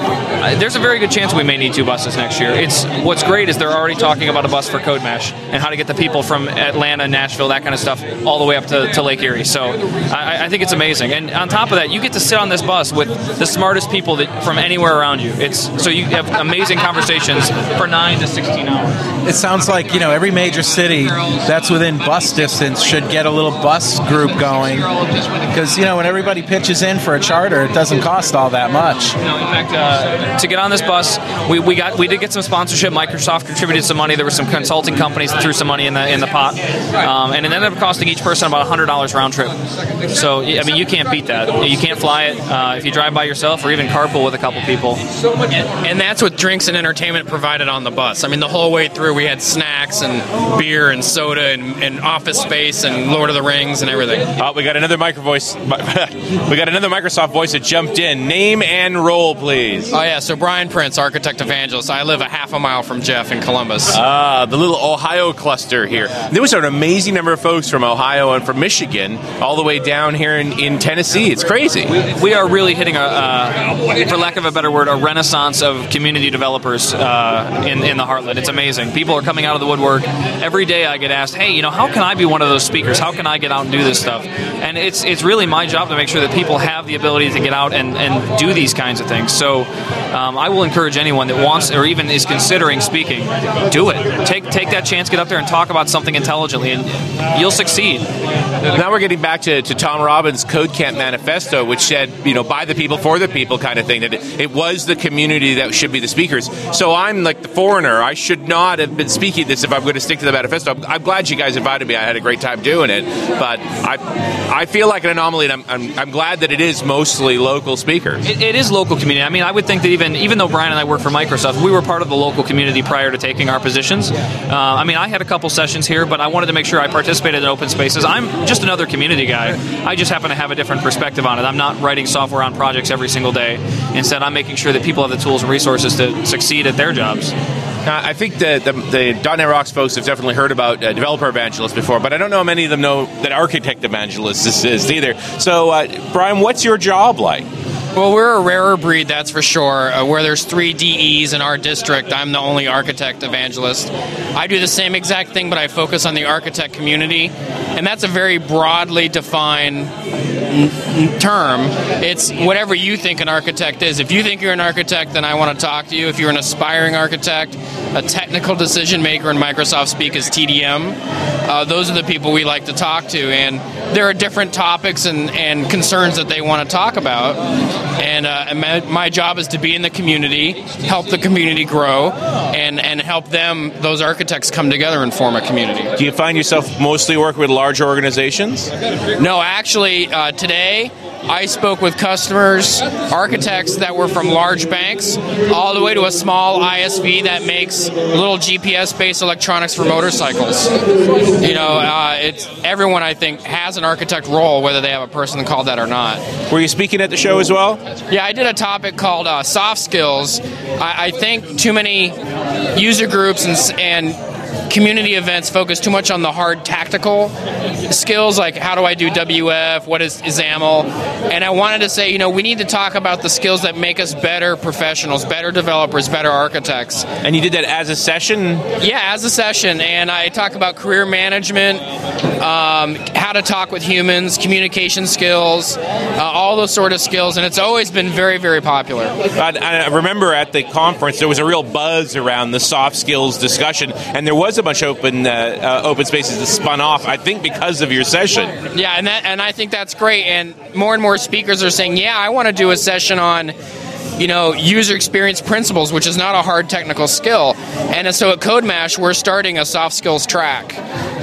[SPEAKER 14] there's a very good chance we may need two buses next year. It's what's great is they're already talking about a bus for CodeMash and how to get the people from Atlanta, Nashville, that kind of stuff, all the way up to, to Lake Erie. So I, I think it's amazing. And on top of that, you get to sit on this bus with the smartest people that from anywhere around you. It's so you have amazing conversations for nine to sixteen hours.
[SPEAKER 15] It sounds like you know every major city that's within bus distance should get a little bus group going because you know when everybody pitches in for a charter, it doesn't cost all that much.
[SPEAKER 14] No, in fact, uh, to get on this bus, we, we got we did get some sponsorship. Microsoft contributed some money. There were some consulting companies that threw some money in the in the pot, um, and it ended up costing each person about hundred dollars round trip. So I mean, you can't beat that. You can't fly it uh, if you drive by yourself or even carpool with a couple people.
[SPEAKER 16] And that's with drinks and entertainment provided on the bus. I mean, the whole way through, we had snacks and beer and soda and, and office space and Lord of the Rings and everything.
[SPEAKER 5] Oh, we got another micro voice. we got another Microsoft voice that jumped in. Name and role, please.
[SPEAKER 16] Oh yeah, so Brian Prince, architect evangelist. I live a half a mile from Jeff in Columbus.
[SPEAKER 5] Ah, the little Ohio cluster here. There was an amazing number of folks from Ohio and from Michigan, all the way down here in, in Tennessee. It's crazy.
[SPEAKER 14] We are really hitting a, uh, for lack of a better word, a renaissance of community developers uh, in in the Heartland. It's amazing. People are coming out of the woodwork every day. I get asked, "Hey, you know, how can I be one of those speakers? How can I get out and do this stuff?" And it's it's really my job to make sure that people have the ability to get out and, and do these kinds of things. So um, I will encourage anyone that wants or even is considering speaking, do it. Take take that chance, get up there and talk about something intelligently, and you'll succeed.
[SPEAKER 5] Now we're getting back to, to Thom Robbins' Code Camp Manifesto, which said, you know, by the people, for the people kind of thing, that it, it was the community that should be the speakers. So I'm like the foreigner. I should not have been speaking this if I'm going to stick to the manifesto. I'm, I'm glad you guys invited me. I had a great time doing it. But I I feel like an anomaly, and I'm, I'm, I'm glad that it is mostly local speakers.
[SPEAKER 14] It, it is local community. I mean, I would think that even even though Brian and I work for Microsoft, we were part of the local community prior to taking our positions. Uh, I mean, I had a couple sessions here, but I wanted to make sure I participated in open spaces. I'm just another community guy. I just happen to have a different perspective on it. I'm not writing software on projects every single day. Instead, I'm making sure that people have the tools and resources to succeed at their jobs.
[SPEAKER 5] Now, I think the, the, the .NET Rocks folks have definitely heard about uh, developer evangelists before, but I don't know how many of them know that architect evangelist this is either. So, uh, Brian, what's your job like?
[SPEAKER 16] Well, we're a rarer breed, that's for sure. Uh, where there's three DEs in our district, I'm the only architect evangelist. I do the same exact thing, but I focus on the architect community, and that's a very broadly defined term. It's whatever you think an architect is. If you think you're an architect, then I want to talk to you. If you're an aspiring architect, a technical decision maker in Microsoft speak is TDM. Uh, those are the people we like to talk to, and there are different topics and, and concerns that they want to talk about. and, uh, and my, my job is to be in the community, help the community grow, and and help them those architects come together and form a community.
[SPEAKER 5] Do you find yourself mostly working with larger organizations?
[SPEAKER 16] No, actually, uh, today I spoke with customers, architects that were from large banks, all the way to a small ISV that makes little GPS-based electronics for motorcycles. You know, uh, it's everyone I think has an architect role, whether they have a person called that or not.
[SPEAKER 5] Were you speaking at the show as well?
[SPEAKER 16] Yeah, I did a topic called uh, soft skills. I, I think too many user groups and, and community events focus too much on the hard tactical skills, like how do I do WF, what is XAML, and I wanted to say, you know, we need to talk about the skills that make us better professionals, better developers, better architects.
[SPEAKER 5] And you did that as a session?
[SPEAKER 16] Yeah, as a session, and I talk about career management, um, how to talk with humans, communication skills, uh, all those sort of skills, and it's always been very, very popular.
[SPEAKER 5] I, I remember at the conference there was a real buzz around the soft skills discussion, and there was a bunch of open uh, uh, open spaces that spun off. I think because of your session.
[SPEAKER 16] Yeah, and that and I think that's great. And more and more speakers are saying, "Yeah, I want to do a session on." You know, user experience principles, which is not a hard technical skill. And so at CodeMash, we're starting a soft skills track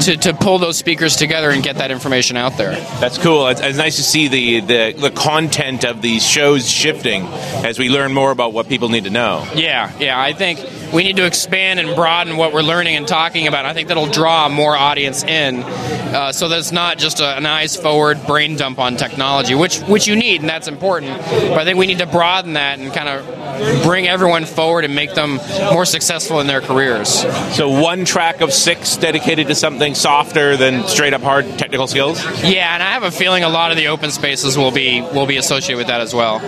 [SPEAKER 16] to, to pull those speakers together and get that information out there.
[SPEAKER 5] That's cool. It's, it's nice to see the, the the content of these shows shifting as we learn more about what people need to know.
[SPEAKER 16] Yeah, yeah. I think we need to expand and broaden what we're learning and talking about. I think that'll draw more audience in, uh, so that it's not just a, an eyes forward brain dump on technology, which which you need and that's important. But I think we need to broaden that and kind of bring everyone forward and make them more successful in their careers.
[SPEAKER 5] So one track of six dedicated to something softer than straight up hard technical skills.
[SPEAKER 16] Yeah, and I have a feeling a lot of the open spaces will be will be associated with that as well.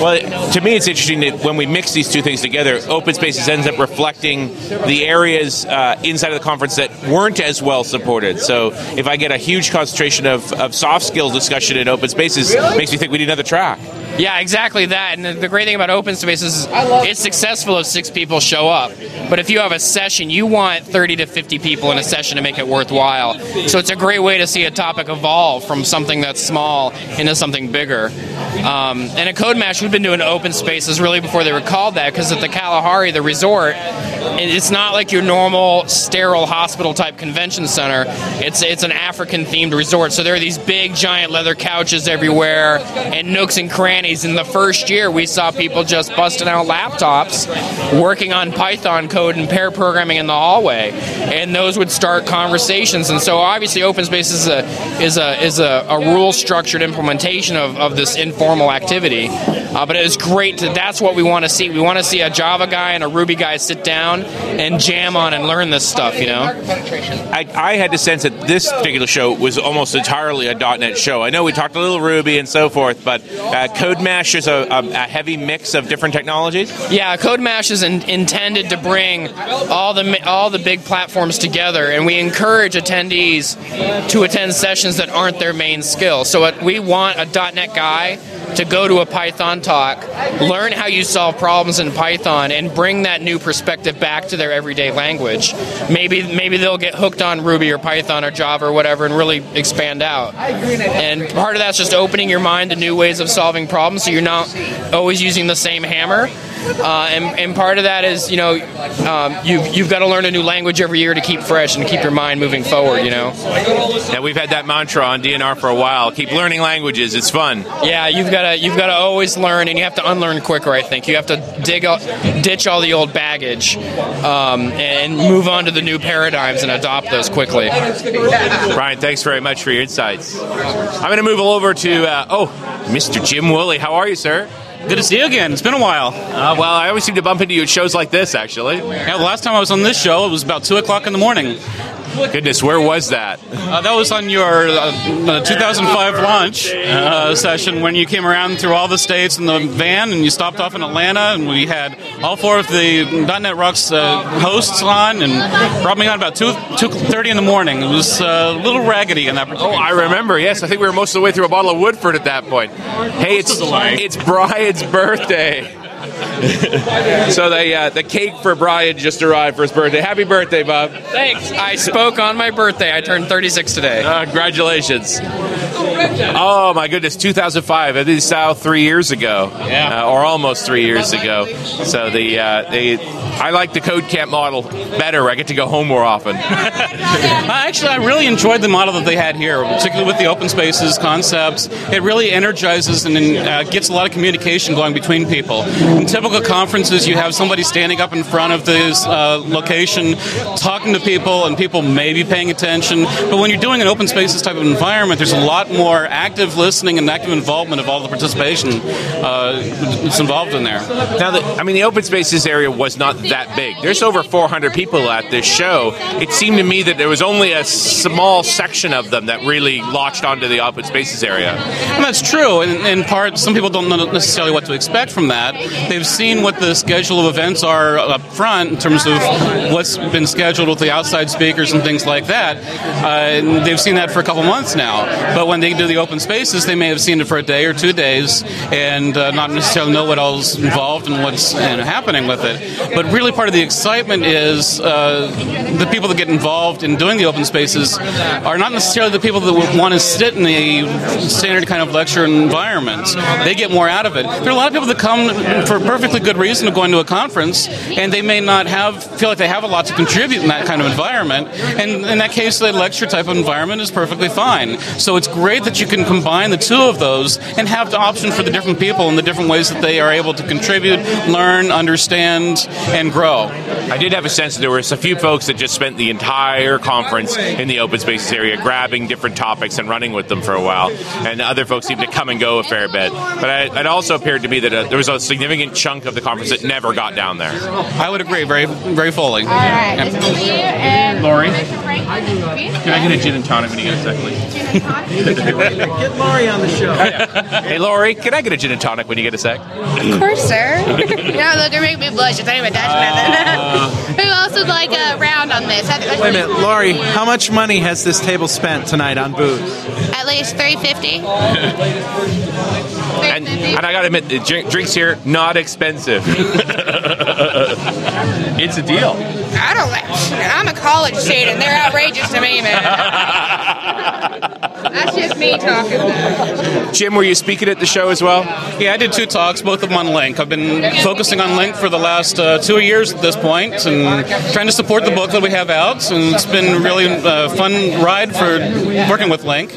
[SPEAKER 5] Well, to me, it's interesting that when we mix these two things together, open spaces ends up reflecting the areas uh, inside of the conference that weren't as well supported. So, if I get a huge concentration of, of soft skills discussion in open spaces, makes me think we need another track.
[SPEAKER 16] Yeah, exactly that. And the, the great thing about open spaces is it's successful if six people show up. But if you have a session, you want 30 to 50 people in a session to make it worthwhile. So it's a great way to see a topic evolve from something that's small into something bigger. Um, and at CodeMash, we've been doing open spaces really before they were called that because at the Kalahari, the resort, it's not like your normal sterile hospital type convention center. It's it's an African themed resort. So there are these big giant leather couches everywhere and nooks and crannies. In the first year, we saw people just busting out laptops, working on Python code and pair programming in the hallway, and those would start conversations. And so obviously, open space is a is a is a, a rule structured implementation of, of this informal activity. Uh, but it is great. To, that's what we want to see. We want to see a Java guy and a Ruby guy sit down and jam on and learn this stuff. You know.
[SPEAKER 5] I, I had the sense that this particular show was almost entirely a .NET show. I know we talked a little Ruby and so forth, but uh, CodeMash is a, a, a heavy mix of different technologies.
[SPEAKER 16] Yeah, CodeMash is in, intended to bring all the all the big platforms together, and we encourage attendees to attend sessions that aren't their main skill. So what, we want a .NET guy to go to a Python talk, learn how you solve problems in Python, and bring that new perspective back to their everyday language. Maybe maybe they'll get hooked on Ruby or Python or Java or whatever, and really expand out. And part of that's just opening your mind to new ways of solving problems, so you're not always using the same hammer. Uh, and, and part of that is, you know, um, you've, you've got to learn a new language every year to keep fresh and keep your mind moving forward, you know?
[SPEAKER 5] Yeah, we've had that mantra on DNR for a while. Keep learning languages; it's fun.
[SPEAKER 16] Yeah, you've got to you've got to always learn, and you have to unlearn quicker. I think you have to dig out, ditch all the old baggage, um, and move on to the new paradigms and adopt those quickly.
[SPEAKER 5] Brian, thanks very much for your insights. I'm going to move over to uh, oh, Mr. Jim Wooley. How are you, sir?
[SPEAKER 17] Good to see you again. It's been a while.
[SPEAKER 5] Uh, well, I always seem to bump into you at shows like this, actually.
[SPEAKER 17] Yeah, the last time I was on this show, it was about 2 o'clock in the morning.
[SPEAKER 5] Goodness, where was that?
[SPEAKER 17] Uh, that was on your uh, 2005 launch uh, session when you came around through all the states in the van and you stopped off in Atlanta and we had all four of the .NET Rocks uh, hosts on and brought me on about 2, 2.30 in the morning. It was uh, a little raggedy in that
[SPEAKER 5] Oh, I remember. Yes, I think we were most of the way through a bottle of Woodford at that point. Hey, it's it's Brian's birthday. so the uh, the cake for Brian just arrived for his birthday. Happy birthday, Bob!
[SPEAKER 16] Thanks. I spoke on my birthday. I turned 36 today.
[SPEAKER 5] Uh, congratulations. Oh my goodness, 2005. It is now three years ago, yeah. uh, or almost three years ago. So the uh, they, I like the Code Camp model better. I get to go home more often.
[SPEAKER 17] Actually, I really enjoyed the model that they had here, particularly with the open spaces concepts. It really energizes and uh, gets a lot of communication going between people. In typical conferences, you have somebody standing up in front of this uh, location, talking to people, and people may be paying attention. But when you're doing an open spaces type of environment, there's a lot more active listening and active involvement of all the participation uh, that's involved in there.
[SPEAKER 5] Now, the, I mean, the open spaces area was not that big. There's over 400 people at this show. It seemed to me that there was only a small section of them that really latched onto the open spaces area.
[SPEAKER 17] And that's true. In, in part, some people don't know necessarily what to expect from that. They've seen what the schedule of events are up front in terms of what's been scheduled with the outside speakers and things like that. Uh, they've seen that for a couple months now. But when they do the open spaces, they may have seen it for a day or two days and uh, not necessarily know what all's involved and what's happening with it. But really, part of the excitement is uh, the people that get involved in doing the open spaces are not necessarily the people that want to sit in the standard kind of lecture environment. They get more out of it. There are a lot of people that come for perfectly good reason of going to a conference, and they may not have feel like they have a lot to contribute in that kind of environment. And in that case, the lecture type of environment is perfectly fine. So it's great that you can combine the two of those and have the option for the different people and the different ways that they are able to contribute, learn, understand, and grow.
[SPEAKER 5] I did have a sense that there were a few folks that just spent the entire conference in the open spaces area, grabbing different topics and running with them for a while, and other folks seemed to come and go a fair bit. But I, it also appeared to me that uh there was a significant chunk of the conference that never got down there.
[SPEAKER 17] I would agree, very, very fully.
[SPEAKER 18] All right, nice to meet you. And
[SPEAKER 5] Lori? Can I get a gin and tonic when you get a sec, please?
[SPEAKER 2] Get Laurie on the show.
[SPEAKER 5] hey, Lori, can I get a gin and tonic when you get a sec?
[SPEAKER 18] Of course, sir. you don't look to make me blush. It's even nothing. Who else would like a round on this?
[SPEAKER 15] Wait a minute, Laurie. How much money has this table spent tonight on booze?
[SPEAKER 18] At least three fifty.
[SPEAKER 5] And, and I got to admit, the drink, drinks here not expensive. it's a deal.
[SPEAKER 18] I don't. I'm a college student. They're outrageous to me, man. That's just me talking.
[SPEAKER 5] Jim, were you speaking at the show as well?
[SPEAKER 17] Yeah, I did two talks, both of them on LINQ. I've been focusing on LINQ for the last uh, two years at this point, and trying to support the book that we have out. And it's been a really uh, fun ride for working with LINQ,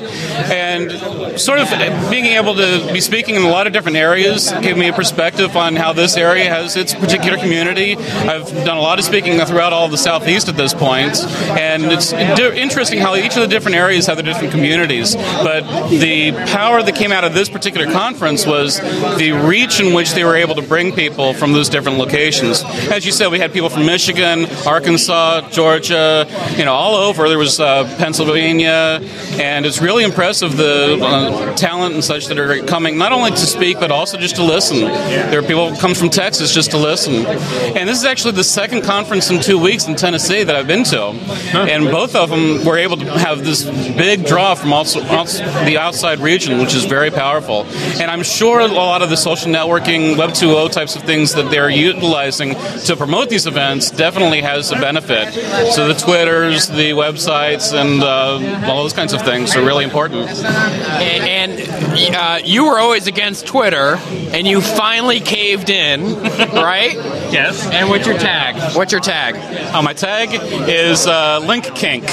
[SPEAKER 17] and sort of being able to be speaking in a lot of different areas gave me a perspective on how this area has its particular community. I've done a lot of speaking throughout all of the southeast at this point, and it's interesting how each of the different areas have their different communities. But the power that came out of this particular conference was the reach in which they were able to bring people from those different locations. As you said, we had people from Michigan, Arkansas, Georgia, you know, all over. There was uh, Pennsylvania, and it's really impressive the uh, talent and such that are coming not only to speak but also just to listen. There are people who come from Texas just to listen, and this is actually the second conference in two weeks in Tennessee that I've been to, and both of them were able to have this big draw from also, also the outside region, which is very powerful. And I'm sure a lot of the social networking, Web 2.0 types of things that they're utilizing to promote these events definitely has a benefit. So the Twitters, the websites, and uh, all those kinds of things are really important.
[SPEAKER 19] And uh, you were always against Twitter, and you finally caved in, right?
[SPEAKER 17] Yes.
[SPEAKER 19] And what's your tag? What's your tag?
[SPEAKER 17] Oh, my tag is uh, Link Kink.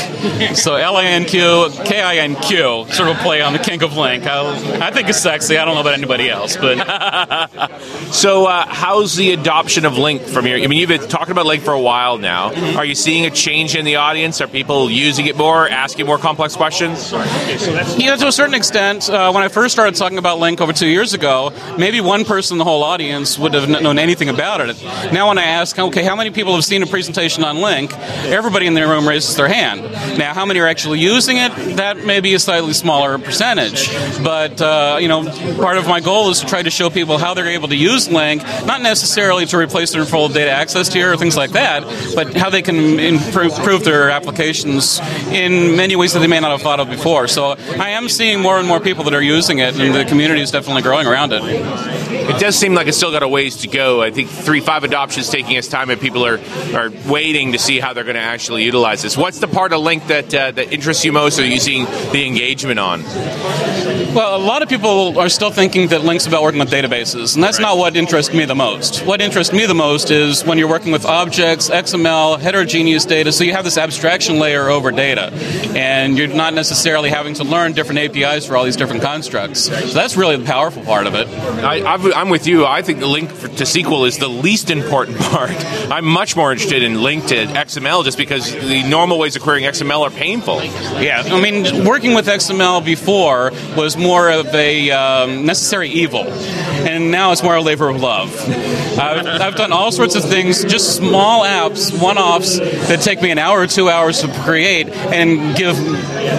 [SPEAKER 17] So L A N Q K I N Q, sort of a play on the kink of LINQ. I, I think it's sexy. I don't know about anybody else, but
[SPEAKER 5] So, uh, how's the adoption of LINQ from your? I mean, you've been talking about LINQ for a while now.
[SPEAKER 17] Mm-hmm.
[SPEAKER 5] Are you seeing a change in the audience? Are people using it more, asking more complex questions?
[SPEAKER 17] Yeah, to a certain extent. Uh, when I first started talking about LINQ over two years ago, maybe one person in the whole audience would have n- known anything about it. Now, when I ask, okay, how many people have seen a presentation on LINQ, everybody in the room raises their hand. Now, how many are actually using it? That may be a slightly smaller percentage. But, uh, you know, part of my goal is to try to show people how they're able to use LINQ, not necessarily to replace their full data access tier or things like that, but how they can improve, their applications in many ways that they may not have thought of before. So I am seeing more and more people that are using it, and the community is definitely growing around it.
[SPEAKER 5] It does seem like it's still got a ways to go. I think three five adoption is taking its time, and people are, are waiting to see how they're going to actually utilize this. What's the part of LINQ that uh, that interests you most? Are you seeing the engagement on?
[SPEAKER 17] Well, a lot of people are still thinking that LINQ's about working with databases, and that's not what interests me the most. What interests me the most is when you're working with objects, XML, heterogeneous data, so you have this abstraction layer over data, and you're not necessarily having to learn different APIs for all these different constructs. So that's really the powerful part of it.
[SPEAKER 5] I, I've- I'm with you. I think the LINQ for, to SQL is the least important part. I'm much more interested in LINQ to XML just because the normal ways of querying XML are painful.
[SPEAKER 17] Yeah, I mean, working with XML before was more of a um, necessary evil, and now it's more a labor of love. I've, I've done all sorts of things, just small apps, one-offs that take me an hour or two hours to create and give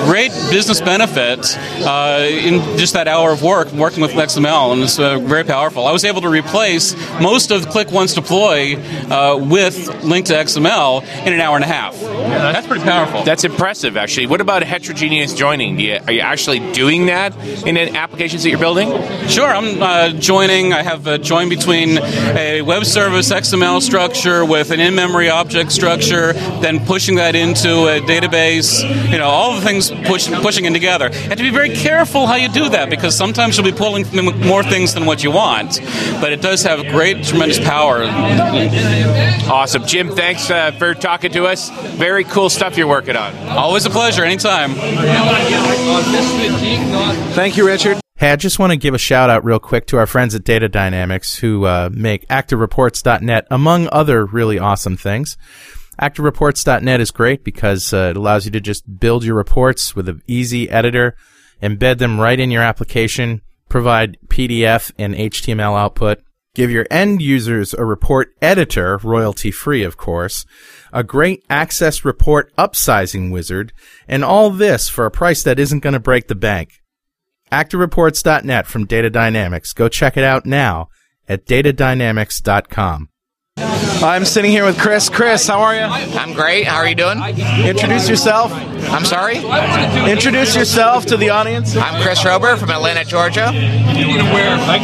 [SPEAKER 17] great business benefit uh, in just that hour of work working with XML, and it's uh, very powerful. I was able to replace most of ClickOnce Deploy uh, with LINQ to XML in an hour and a half. that's pretty powerful.
[SPEAKER 5] That's impressive, actually. What about heterogeneous joining? Do you, are you actually doing that in the applications that you're building?
[SPEAKER 17] Sure, I'm uh, joining. I have a join between a web service XML structure with an in-memory object structure, then pushing that into a database. You know, all the things push, pushing in together. And to be very careful how you do that because sometimes you'll be pulling more things than what you want. But it does have great, tremendous power.
[SPEAKER 5] Awesome. Jim, thanks uh, for talking to us. Very cool stuff you're working on.
[SPEAKER 17] Always a pleasure. Anytime.
[SPEAKER 15] Thank you, Richard.
[SPEAKER 3] Hey, I just want to give a shout out real quick to our friends at Data Dynamics who uh, make ActiveReports.net, among other really awesome things. ActiveReports.net is great because uh, it allows you to just build your reports with an easy editor, embed them right in your application, provide PDF and HTML output, give your end users a report editor, royalty free, of course, a great access report upsizing wizard, and all this for a price that isn't going to break the bank. ActiveReports.net from Data Dynamics. Go check it out now at datadynamics.com.
[SPEAKER 15] I'm sitting here with Chris. Chris, how are you?
[SPEAKER 20] I'm great. How are you doing?
[SPEAKER 15] Introduce yourself.
[SPEAKER 20] I'm sorry?
[SPEAKER 15] Introduce yourself to the audience.
[SPEAKER 20] I'm Chris Rober from Atlanta, Georgia.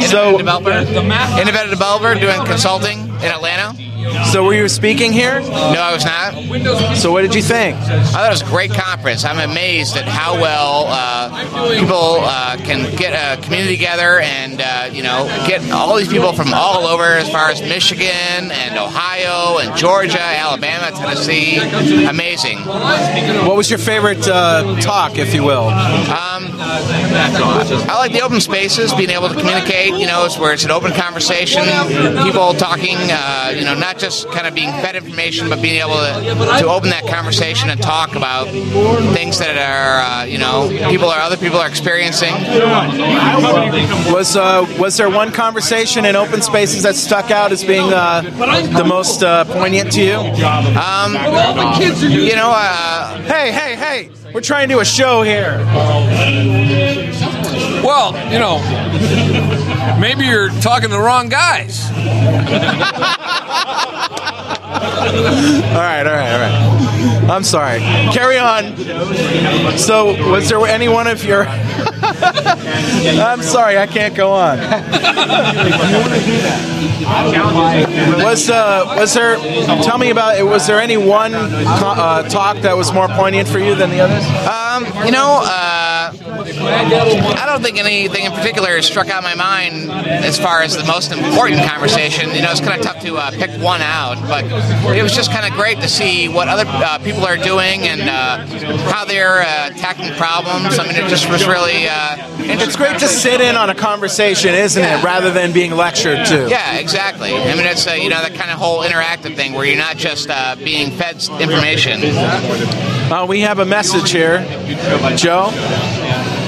[SPEAKER 15] So,
[SPEAKER 20] developer, independent developer doing consulting in Atlanta.
[SPEAKER 15] So, were you speaking here?
[SPEAKER 20] No, I was not.
[SPEAKER 15] So, what did you think?
[SPEAKER 20] I thought it was a great conference. I'm amazed at how well uh, people uh, can get a community together and uh, you know get all these people from all over, as far as Michigan and Ohio and Georgia, Alabama, Tennessee. Amazing.
[SPEAKER 15] What was your favorite uh, talk, if you will?
[SPEAKER 20] Um, I like the open spaces, being able to communicate. You know, it's where it's an open conversation, people talking. Uh, you know, not just kind of being fed information, but being able to, to open that conversation and talk about things that are, uh, you know, people or other people are experiencing.
[SPEAKER 15] Was uh, was there one conversation in open spaces that stuck out as being uh, the most uh, poignant to you?
[SPEAKER 20] Um, you know, uh,
[SPEAKER 15] hey, hey, hey! We're trying to do a show here.
[SPEAKER 10] Well, you know, maybe you're talking to the wrong guys.
[SPEAKER 15] all right, all right, all right. I'm sorry. Carry on. So, was there any one of your? I'm sorry, I can't go on. was uh, was there? Tell me about it. Was there any one uh, talk that was more poignant for you than the others?
[SPEAKER 20] Um, you know, uh, I don't think anything in particular struck out my mind as far as the most important conversation. You know, it's kind of tough to uh, pick one out, but it was just kind of great to see what other uh, people are doing and uh, how they're uh, attacking problems. I mean, it just was really uh, interesting.
[SPEAKER 15] It's great to sit in on a conversation, isn't it, rather than being lectured to.
[SPEAKER 20] Yeah, exactly. I mean, it's uh, you know that kind of whole interactive thing where you're not just uh, being fed information.
[SPEAKER 15] Uh, we have a message here, Joe.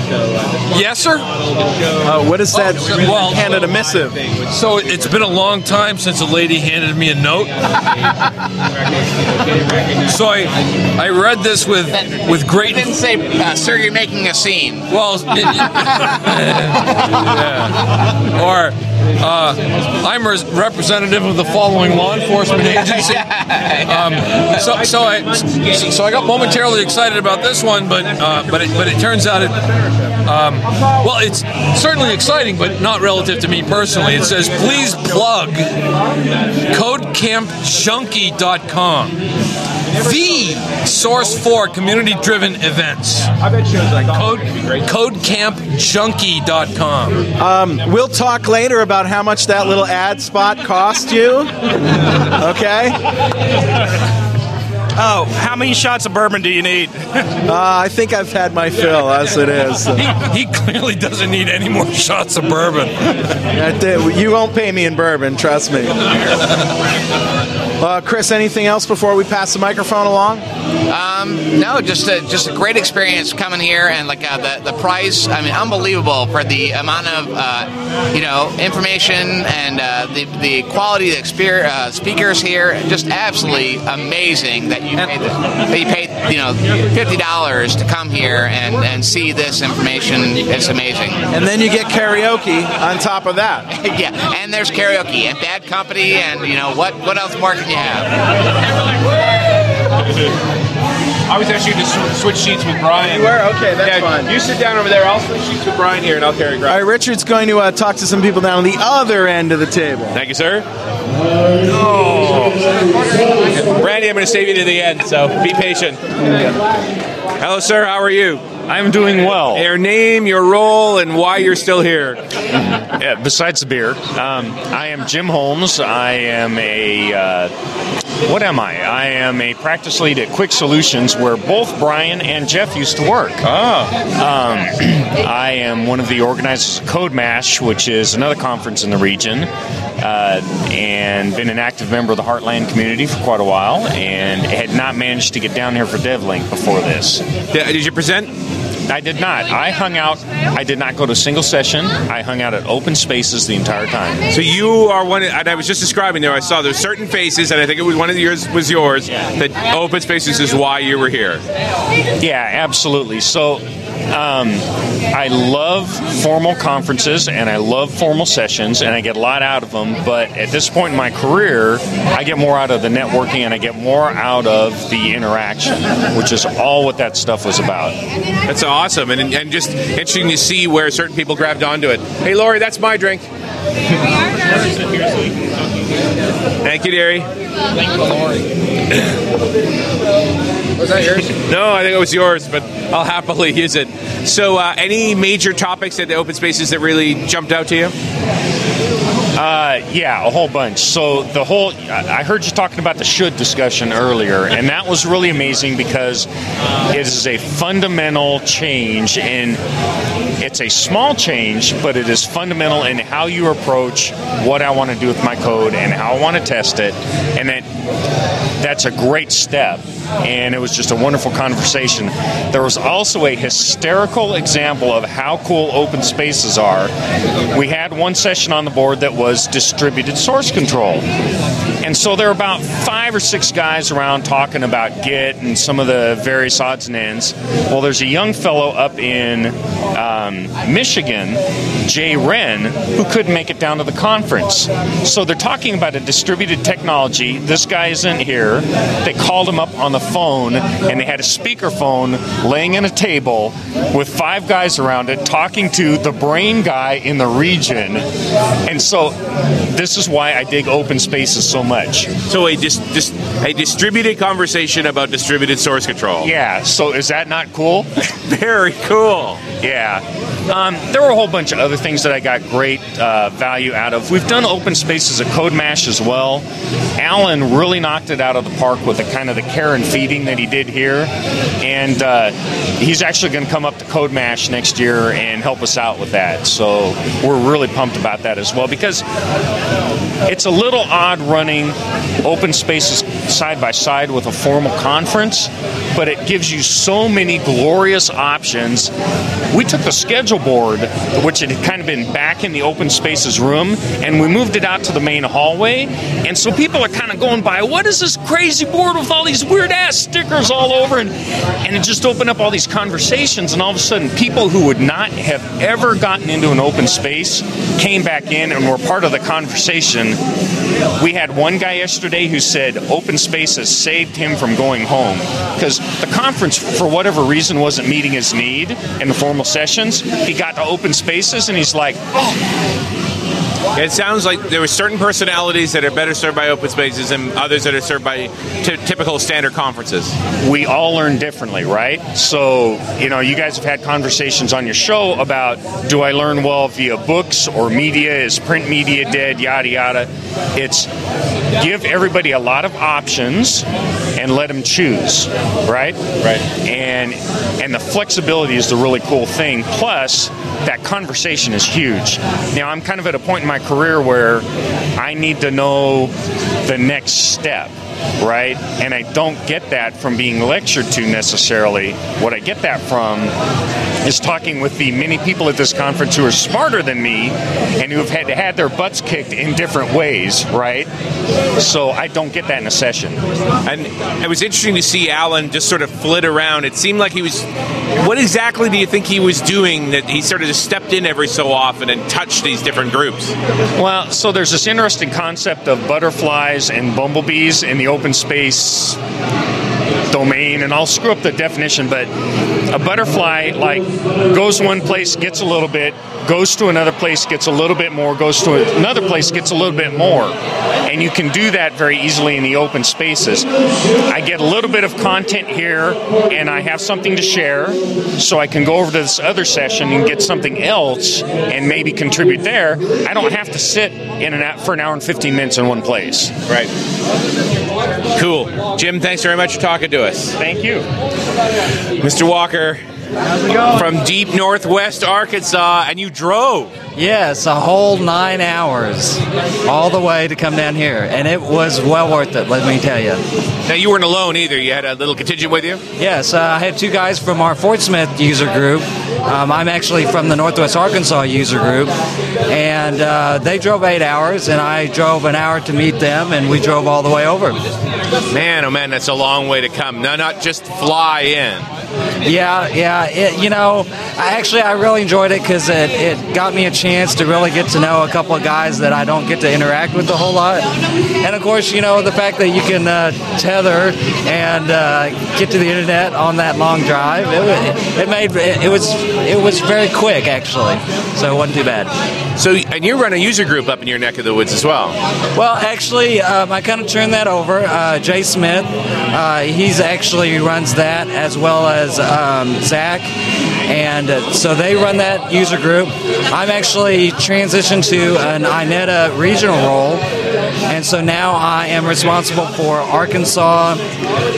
[SPEAKER 15] So.
[SPEAKER 10] Yes, sir.
[SPEAKER 15] Uh, what is that?
[SPEAKER 10] Oh, well,
[SPEAKER 15] handed a missive.
[SPEAKER 10] So it's been a long time since a lady handed me a note. so I, I read this with with great.
[SPEAKER 20] didn't say, uh, "Sir, you're making a scene."
[SPEAKER 10] Well, yeah. or uh, I'm a representative of the following law enforcement agency. Um, so, so I, so I got momentarily excited about this one, but uh, but it, but it turns out it. Um, well, it's certainly exciting, but not relative to me personally. It says, please plug codecampjunkie.com. the source for community driven events.
[SPEAKER 11] I bet shows like
[SPEAKER 10] Code, CodeCampJunkie.com.
[SPEAKER 15] Um, we'll talk later about how much that little ad spot cost you. Okay.
[SPEAKER 13] Oh, how many shots of bourbon do you need?
[SPEAKER 15] Uh, I think I've had my fill as it is.
[SPEAKER 10] He, he clearly doesn't need any more shots of bourbon.
[SPEAKER 15] You won't pay me in bourbon, trust me. Uh, Chris, anything else before we pass the microphone along?
[SPEAKER 20] Um, no, just a just a great experience coming here, and like uh, the the price. I mean, unbelievable for the amount of uh, you know information and uh, the the quality of the exper- uh, speakers here. Just absolutely amazing that you paid the, that you paid you know fifty dollars to come here and and see this information. It's amazing.
[SPEAKER 15] And then you get karaoke on top of that.
[SPEAKER 20] yeah, and there's karaoke and bad company, and you know what what else more can you have?
[SPEAKER 5] I was actually going to sw- switch seats with Brian.
[SPEAKER 15] You were? Okay, that's
[SPEAKER 5] yeah,
[SPEAKER 15] fine.
[SPEAKER 5] You sit down over there. I'll switch seats with Brian here, and I'll carry
[SPEAKER 15] All
[SPEAKER 5] Brian.
[SPEAKER 15] right, Richard's going to uh, talk to some people down on the other end of the table.
[SPEAKER 5] Thank you, sir. Brandy, I'm going to save you to the end, so be patient. Hello, sir. How are you?
[SPEAKER 21] I'm doing well.
[SPEAKER 5] Your name, your role, and why you're still here.
[SPEAKER 21] Yeah, besides the beer, um, I am Jim Holmes. I am a uh, what am I? I am a practice lead at Quick Solutions, where both Brian and Jeff used to work.
[SPEAKER 5] Ah.
[SPEAKER 21] Um, I am one of the organizers of CodeMash, which is another conference in the region, uh, and been an active member of the Heartland community for quite a while, and had not managed to get down here for DevLink before this.
[SPEAKER 5] Did you present?
[SPEAKER 21] I did not. I hung out. I did not go to a single session. I hung out at open spaces the entire time.
[SPEAKER 5] So you are one, and I was just describing there. I saw there's certain faces, and I think it was one of yours was yours. That open spaces is why you were here.
[SPEAKER 21] Yeah, absolutely. So um, I love formal conferences and I love formal sessions, and I get a lot out of them. But at this point in my career, I get more out of the networking and I get more out of the interaction, which is all what that stuff was about.
[SPEAKER 5] That's awesome, and, and just interesting to see where certain people grabbed onto it. Hey, Lori, that's my drink. Thank you, dearie. Thank you, Derry.
[SPEAKER 11] Was that yours?
[SPEAKER 5] No, I think it was yours, but I'll happily use it. So, uh, any major topics at the open spaces that really jumped out to you?
[SPEAKER 21] Uh, yeah, a whole bunch. So the whole, I heard you talking about the should discussion earlier, and that was really amazing because it is a fundamental change, and it's a small change, but it is fundamental in how you approach what I want to do with my code and how I want to test it, and that that's a great step. And it was just a wonderful conversation. There was also a hysterical example of how cool open spaces are. We had one session on the board that was distributed source control. And so there are about five or six guys around talking about Git and some of the various odds and ends. Well, there's a young fellow up in um, Michigan, Jay Wren, who couldn't make it down to the conference. So they're talking about a distributed technology. This guy isn't here. They called him up on the phone, and they had a speakerphone laying in a table with five guys around it talking to the brain guy in the region. And so this is why I dig open spaces so much.
[SPEAKER 5] So a dis- dis- a distributed conversation about distributed source control.
[SPEAKER 21] Yeah. So is that not cool?
[SPEAKER 5] Very cool.
[SPEAKER 21] Yeah. Um, there were a whole bunch of other things that I got great uh, value out of. We've done open spaces at CodeMash as well. Alan really knocked it out of the park with the kind of the care and feeding that he did here, and uh, he's actually going to come up to CodeMash next year and help us out with that. So we're really pumped about that as well because it's a little odd running open spaces side by side with a formal conference, but it gives you so many glorious options. We took the schedule board, which had kind of been back in the open spaces room, and we moved it out to the main hallway. And so people are kind of going by, what is this crazy board with all these weird ass stickers all over? And, and it just opened up all these conversations, and all of a sudden, people who would not have ever gotten into an open space came back in and were part of the conversation. We had one guy yesterday who said open spaces saved him from going home because the conference, for whatever reason, wasn't meeting his need in the formal sessions. He got to open spaces and he's like, oh,
[SPEAKER 5] It sounds like there were certain personalities that are better served by open spaces and others that are served by t- typical standard conferences.
[SPEAKER 21] we all learn differently, right? So, you know, you guys have had conversations on your show about do I learn well via books or media? Is print media dead? Yada, yada. It's give everybody a lot of options and let them choose, right? Right. And and the flexibility is the really cool thing. Plus, that conversation is huge. Now, I'm kind of at a point in my career where I need to know the next step right? And I don't get that from being lectured to necessarily. What I get that from is talking with the many people at this conference who are smarter than me and who have had had their butts kicked in different ways, right? So I don't get that in a session.
[SPEAKER 5] And it was interesting to see Alan just sort of flit around. It seemed like he was. What exactly do you think he was doing that he sort of just stepped in every so often and touched these different groups?
[SPEAKER 21] Well, so there's this interesting concept of butterflies and bumblebees in the open space domain and I'll screw up the definition but a butterfly like goes one place gets a little bit goes to another place gets a little bit more goes to another place gets a little bit more and you can do that very easily in the open spaces I get a little bit of content here and I have something to share so I can go over to this other session and get something else and maybe contribute there I don't have to sit in an hour, for an hour and 15 minutes in one place
[SPEAKER 5] right Cool. Jim, thanks very much for talking to us.
[SPEAKER 21] Thank you.
[SPEAKER 5] Mr. Walker.
[SPEAKER 2] How's it going?
[SPEAKER 5] From deep northwest Arkansas, and you drove.
[SPEAKER 2] Yes, a whole nine hours all the way to come down here, and it was well worth it. Let me tell you.
[SPEAKER 5] Now you weren't alone either. You had a little contingent with you.
[SPEAKER 2] Yes, uh, I had two guys from our Fort Smith user group. Um, I'm actually from the Northwest Arkansas user group, and uh, they drove eight hours, and I drove an hour to meet them, and we drove all the way over.
[SPEAKER 5] Man, oh man, that's a long way to come. No, not just fly in.
[SPEAKER 2] Yeah, yeah. It, you know, I actually I really enjoyed it because it, it got me a chance to really get to know a couple of guys that I don't get to interact with a whole lot. And of course, you know, the fact that you can uh, tether and uh, get to the internet on that long drive, it, it made it, it was it was very quick actually, so it wasn't too bad.
[SPEAKER 5] So, and you run a user group up in your neck of the woods as well.
[SPEAKER 2] Well, actually, um, I kind of turned that over. Uh, Jay Smith, uh, he's actually runs that as well as um, Zach, and uh, so they run that user group. I'm actually transitioned to an INETA regional role, and so now I am responsible for Arkansas,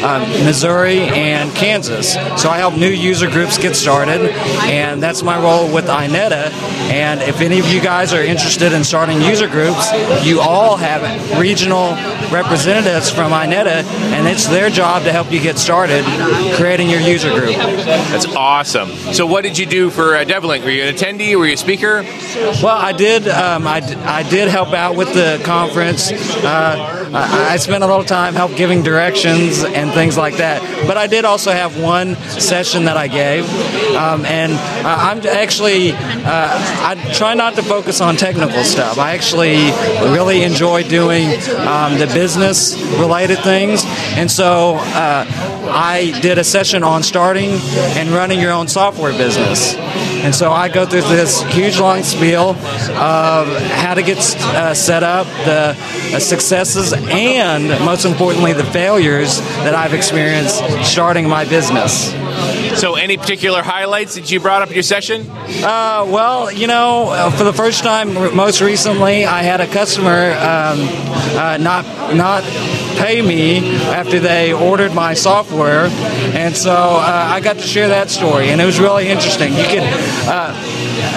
[SPEAKER 2] um, Missouri, and Kansas. So I help new user groups get started, and that's my role with INETA. And if any of you guys are interested in starting user groups, you all have regional representatives from INETA, and it's their job to help you get started creating your user group.
[SPEAKER 5] That's awesome. So, what did you do for uh, DevLink? Were you an attendee? Were you a speaker?
[SPEAKER 2] Well, I did. Um, I, d- I did help out with the conference. Uh, I, spent a little time help giving directions and things like that. But I did also have one session that I gave, um, and uh, I'm actually uh, I try not to focus on technical stuff. I actually really enjoy doing um, the business related things, and so uh, I did a session on starting and running your own software business. And so I go through this huge long spiel of how to get uh, set up, the uh, successes, and most importantly, the failures that I've experienced starting my business.
[SPEAKER 5] So, any particular highlights that you brought up in your session?
[SPEAKER 2] Uh, well, you know, uh, for the first time, most recently, I had a customer um, uh, not not pay me after they ordered my software, and so uh, I got to share that story, and it was really interesting. You could, uh,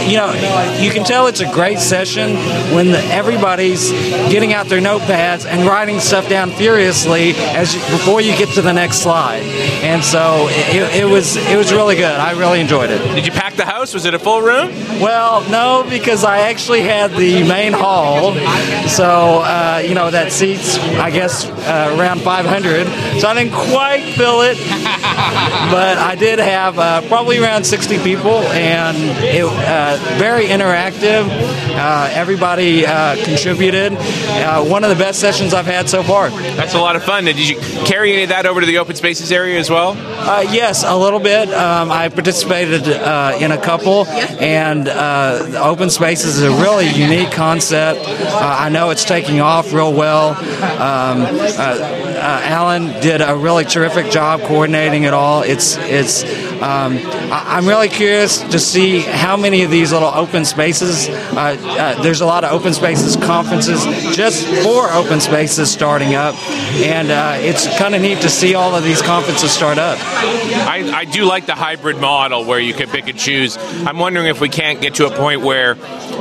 [SPEAKER 2] you know, you can tell it's a great session when the, everybody's getting out their notepads and writing stuff down furiously as you, before you get to the next slide, and so it, it was it was really good. I really enjoyed it.
[SPEAKER 5] Did you pack the house? Was it a full room?
[SPEAKER 2] Well, no, because I actually had the main hall, so uh, you know that seats, I guess, uh, around 500. So I didn't quite fill it, but I did have uh, probably around 60 people, and it, uh, very interactive. Uh, everybody uh, contributed. Uh, one of the best sessions I've had so far.
[SPEAKER 5] That's a lot of fun. Did you carry any of that over to the open spaces area as well?
[SPEAKER 2] Uh, yes, a little bit. Um, I participated uh, in a couple, and uh, open spaces is a really unique concept. Uh, I know it's taking off real well. Um, Alan did a really terrific job coordinating it all. It's it's. Um, I- I'm really curious to see how many of these little open spaces. Uh, uh, there's a lot of open spaces conferences just for open spaces starting up, and uh, it's kind of neat to see all of these conferences start up.
[SPEAKER 5] I, I do like the hybrid model where you can pick and choose. I'm wondering if we can't get to a point where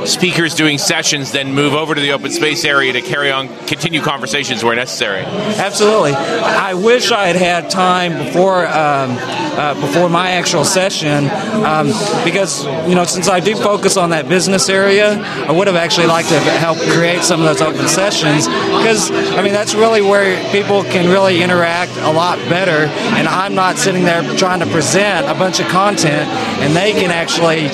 [SPEAKER 5] speakers doing sessions then move over to the open space area to carry on, continue conversations where necessary.
[SPEAKER 2] Absolutely. I wish I had had time before um, uh, before my actual session um, because you know since I do focus on that business area, I would have actually liked to help create some of those open sessions because I mean that's really where people can really interact a lot better, and I'm not sitting there trying to present a bunch of content, and they can actually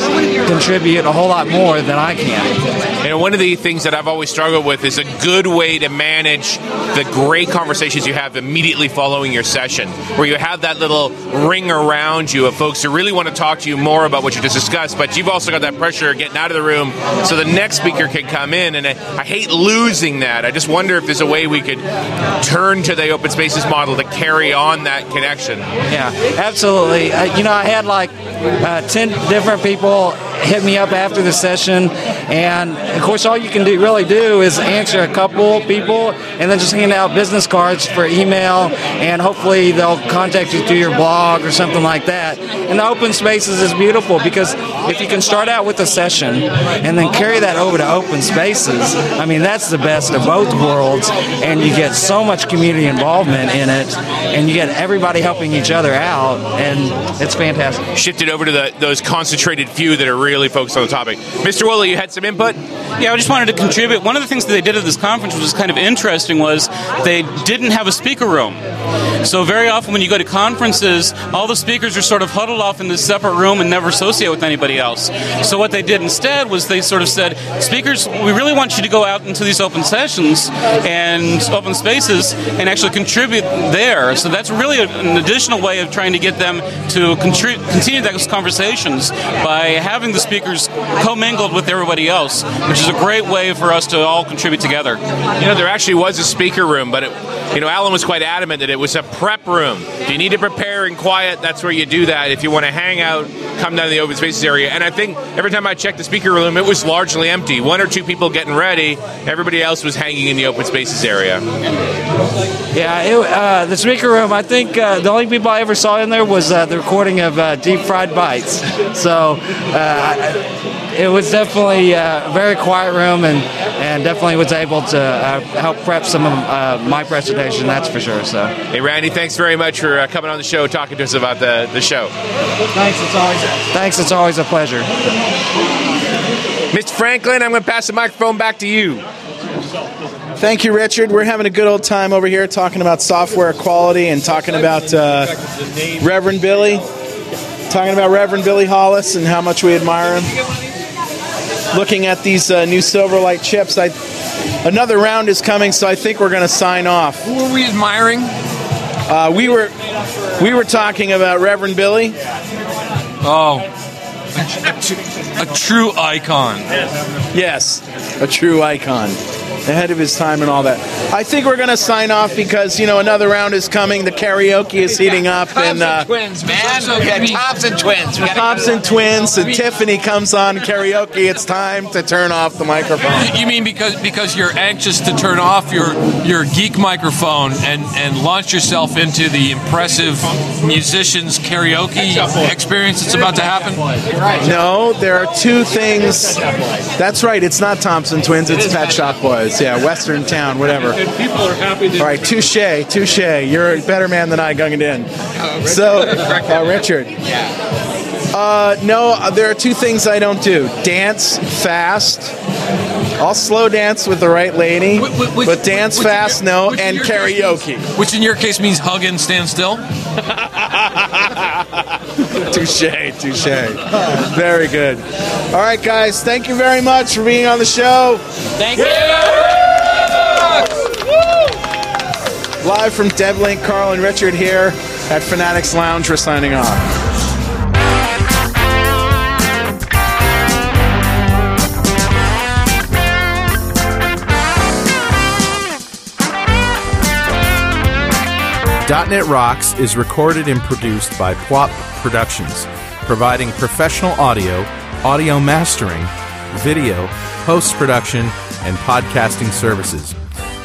[SPEAKER 2] contribute a whole lot more than I can.
[SPEAKER 5] Know, one of the things that I've always struggled with is a good way to manage the great conversations you have immediately following your session, where you have that little ring around you of folks who really want to talk to you more about what you just discussed, but you've also got that pressure of getting out of the room so the next speaker can come in. And I, I hate losing that. I just wonder if there's a way we could turn to the open spaces model to carry on that connection.
[SPEAKER 2] Yeah, absolutely. Uh, you know, I had like uh, 10 different people hit me up after the session, and of course, all you can do really do is answer a couple people and then just hand out business cards for email, and hopefully, they'll contact you through your blog or something like that. And the open spaces is beautiful because if you can start out with a session and then carry that over to open spaces, I mean, that's the best of both worlds, and you get so much community involvement in it, and you get everybody helping each other out, and it's fantastic.
[SPEAKER 5] Shifted over to the, those concentrated few that are really focused on the topic. Mr. You had some input?
[SPEAKER 17] Yeah, I just wanted to contribute. One of the things that they did at this conference, which was kind of interesting, was they didn't have a speaker room. So very often when you go to conferences, all the speakers are sort of huddled off in this separate room and never associate with anybody else. So what they did instead was they sort of said, speakers, we really want you to go out into these open sessions and open spaces and actually contribute there. So that's really an additional way of trying to get them to continue those conversations by having the speakers commingled with everybody else, which is a great way for us to all contribute together.
[SPEAKER 5] You know, there actually was a speaker room, but it, you know, Alan was quite adamant that it was a prep room. If you need to prepare in quiet, that's where you do that. If you want to hang out, come down to the open spaces area. And I think every time I checked the speaker room, it was largely empty. One or two people getting ready. Everybody else was hanging in the open spaces area.
[SPEAKER 2] Yeah, it, uh, the speaker room. I think uh, the only people I ever saw in there was uh, the recording of uh, Deep Fried Bites. So uh, it was definitely uh, a very quiet room, and and definitely was able to uh, help prep some of uh, my presentation. That's for sure. So
[SPEAKER 5] Hey, Randy, thanks very much for uh, coming on the show, talking to us about the, the show.
[SPEAKER 2] thanks. It's always thanks. It's always a pleasure.
[SPEAKER 5] Mr. Franklin, I'm going to pass the microphone back to you.
[SPEAKER 3] Thank you, Richard. We're having a good old time over here talking about software quality and talking about uh, Reverend Billy, talking about Reverend Billy Hollis and how much we admire him. Looking at these uh, new Silverlight chips, I another round is coming, so I think we're going to sign off.
[SPEAKER 22] Who are we admiring?
[SPEAKER 3] Uh, we were we were talking about Reverend Billy.
[SPEAKER 10] Oh, a, a tr- a true icon.
[SPEAKER 3] Yes, a true icon. Ahead of his time and all that. I think we're going to sign off because, you know, another round is coming. The karaoke is heating up. and uh,
[SPEAKER 20] twins, man. we got Thompson twins. We
[SPEAKER 3] the Thompson twins and Tiffany comes on karaoke. It's time to turn off the microphone.
[SPEAKER 10] You mean because because you're anxious to turn off your your geek microphone and and launch yourself into the impressive musicians karaoke experience that's about to happen?
[SPEAKER 3] No, there are two things. That's right. It's not Thompson twins. It's Pet Shop Boys. Yeah, Western Town, whatever.
[SPEAKER 23] And people are happy
[SPEAKER 3] All right, touche, touche. You're a better man than I, Gunga Din. So, uh, Richard. Uh, no, uh, there are two things I don't do: dance fast. I'll slow dance with the right lady, but dance fast, no, and karaoke.
[SPEAKER 10] Which in your case means hug and stand still.
[SPEAKER 15] touche, touche. Very good. All right, guys. Thank you very much for being on the show.
[SPEAKER 19] Thank you.
[SPEAKER 15] Live from DevLink, Carl and Richard here at Fanatics Lounge. We're signing off.
[SPEAKER 3] .NET Rocks is recorded and produced by Pwop Productions, providing professional audio, audio mastering, video, post-production, and podcasting services.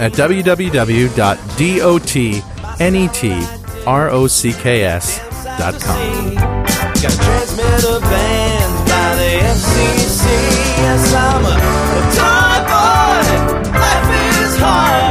[SPEAKER 3] at www.dotnetrocks.com.
[SPEAKER 24] Got transmitter banned by the FCC. Yes, I'm a toy boy. Life is hard.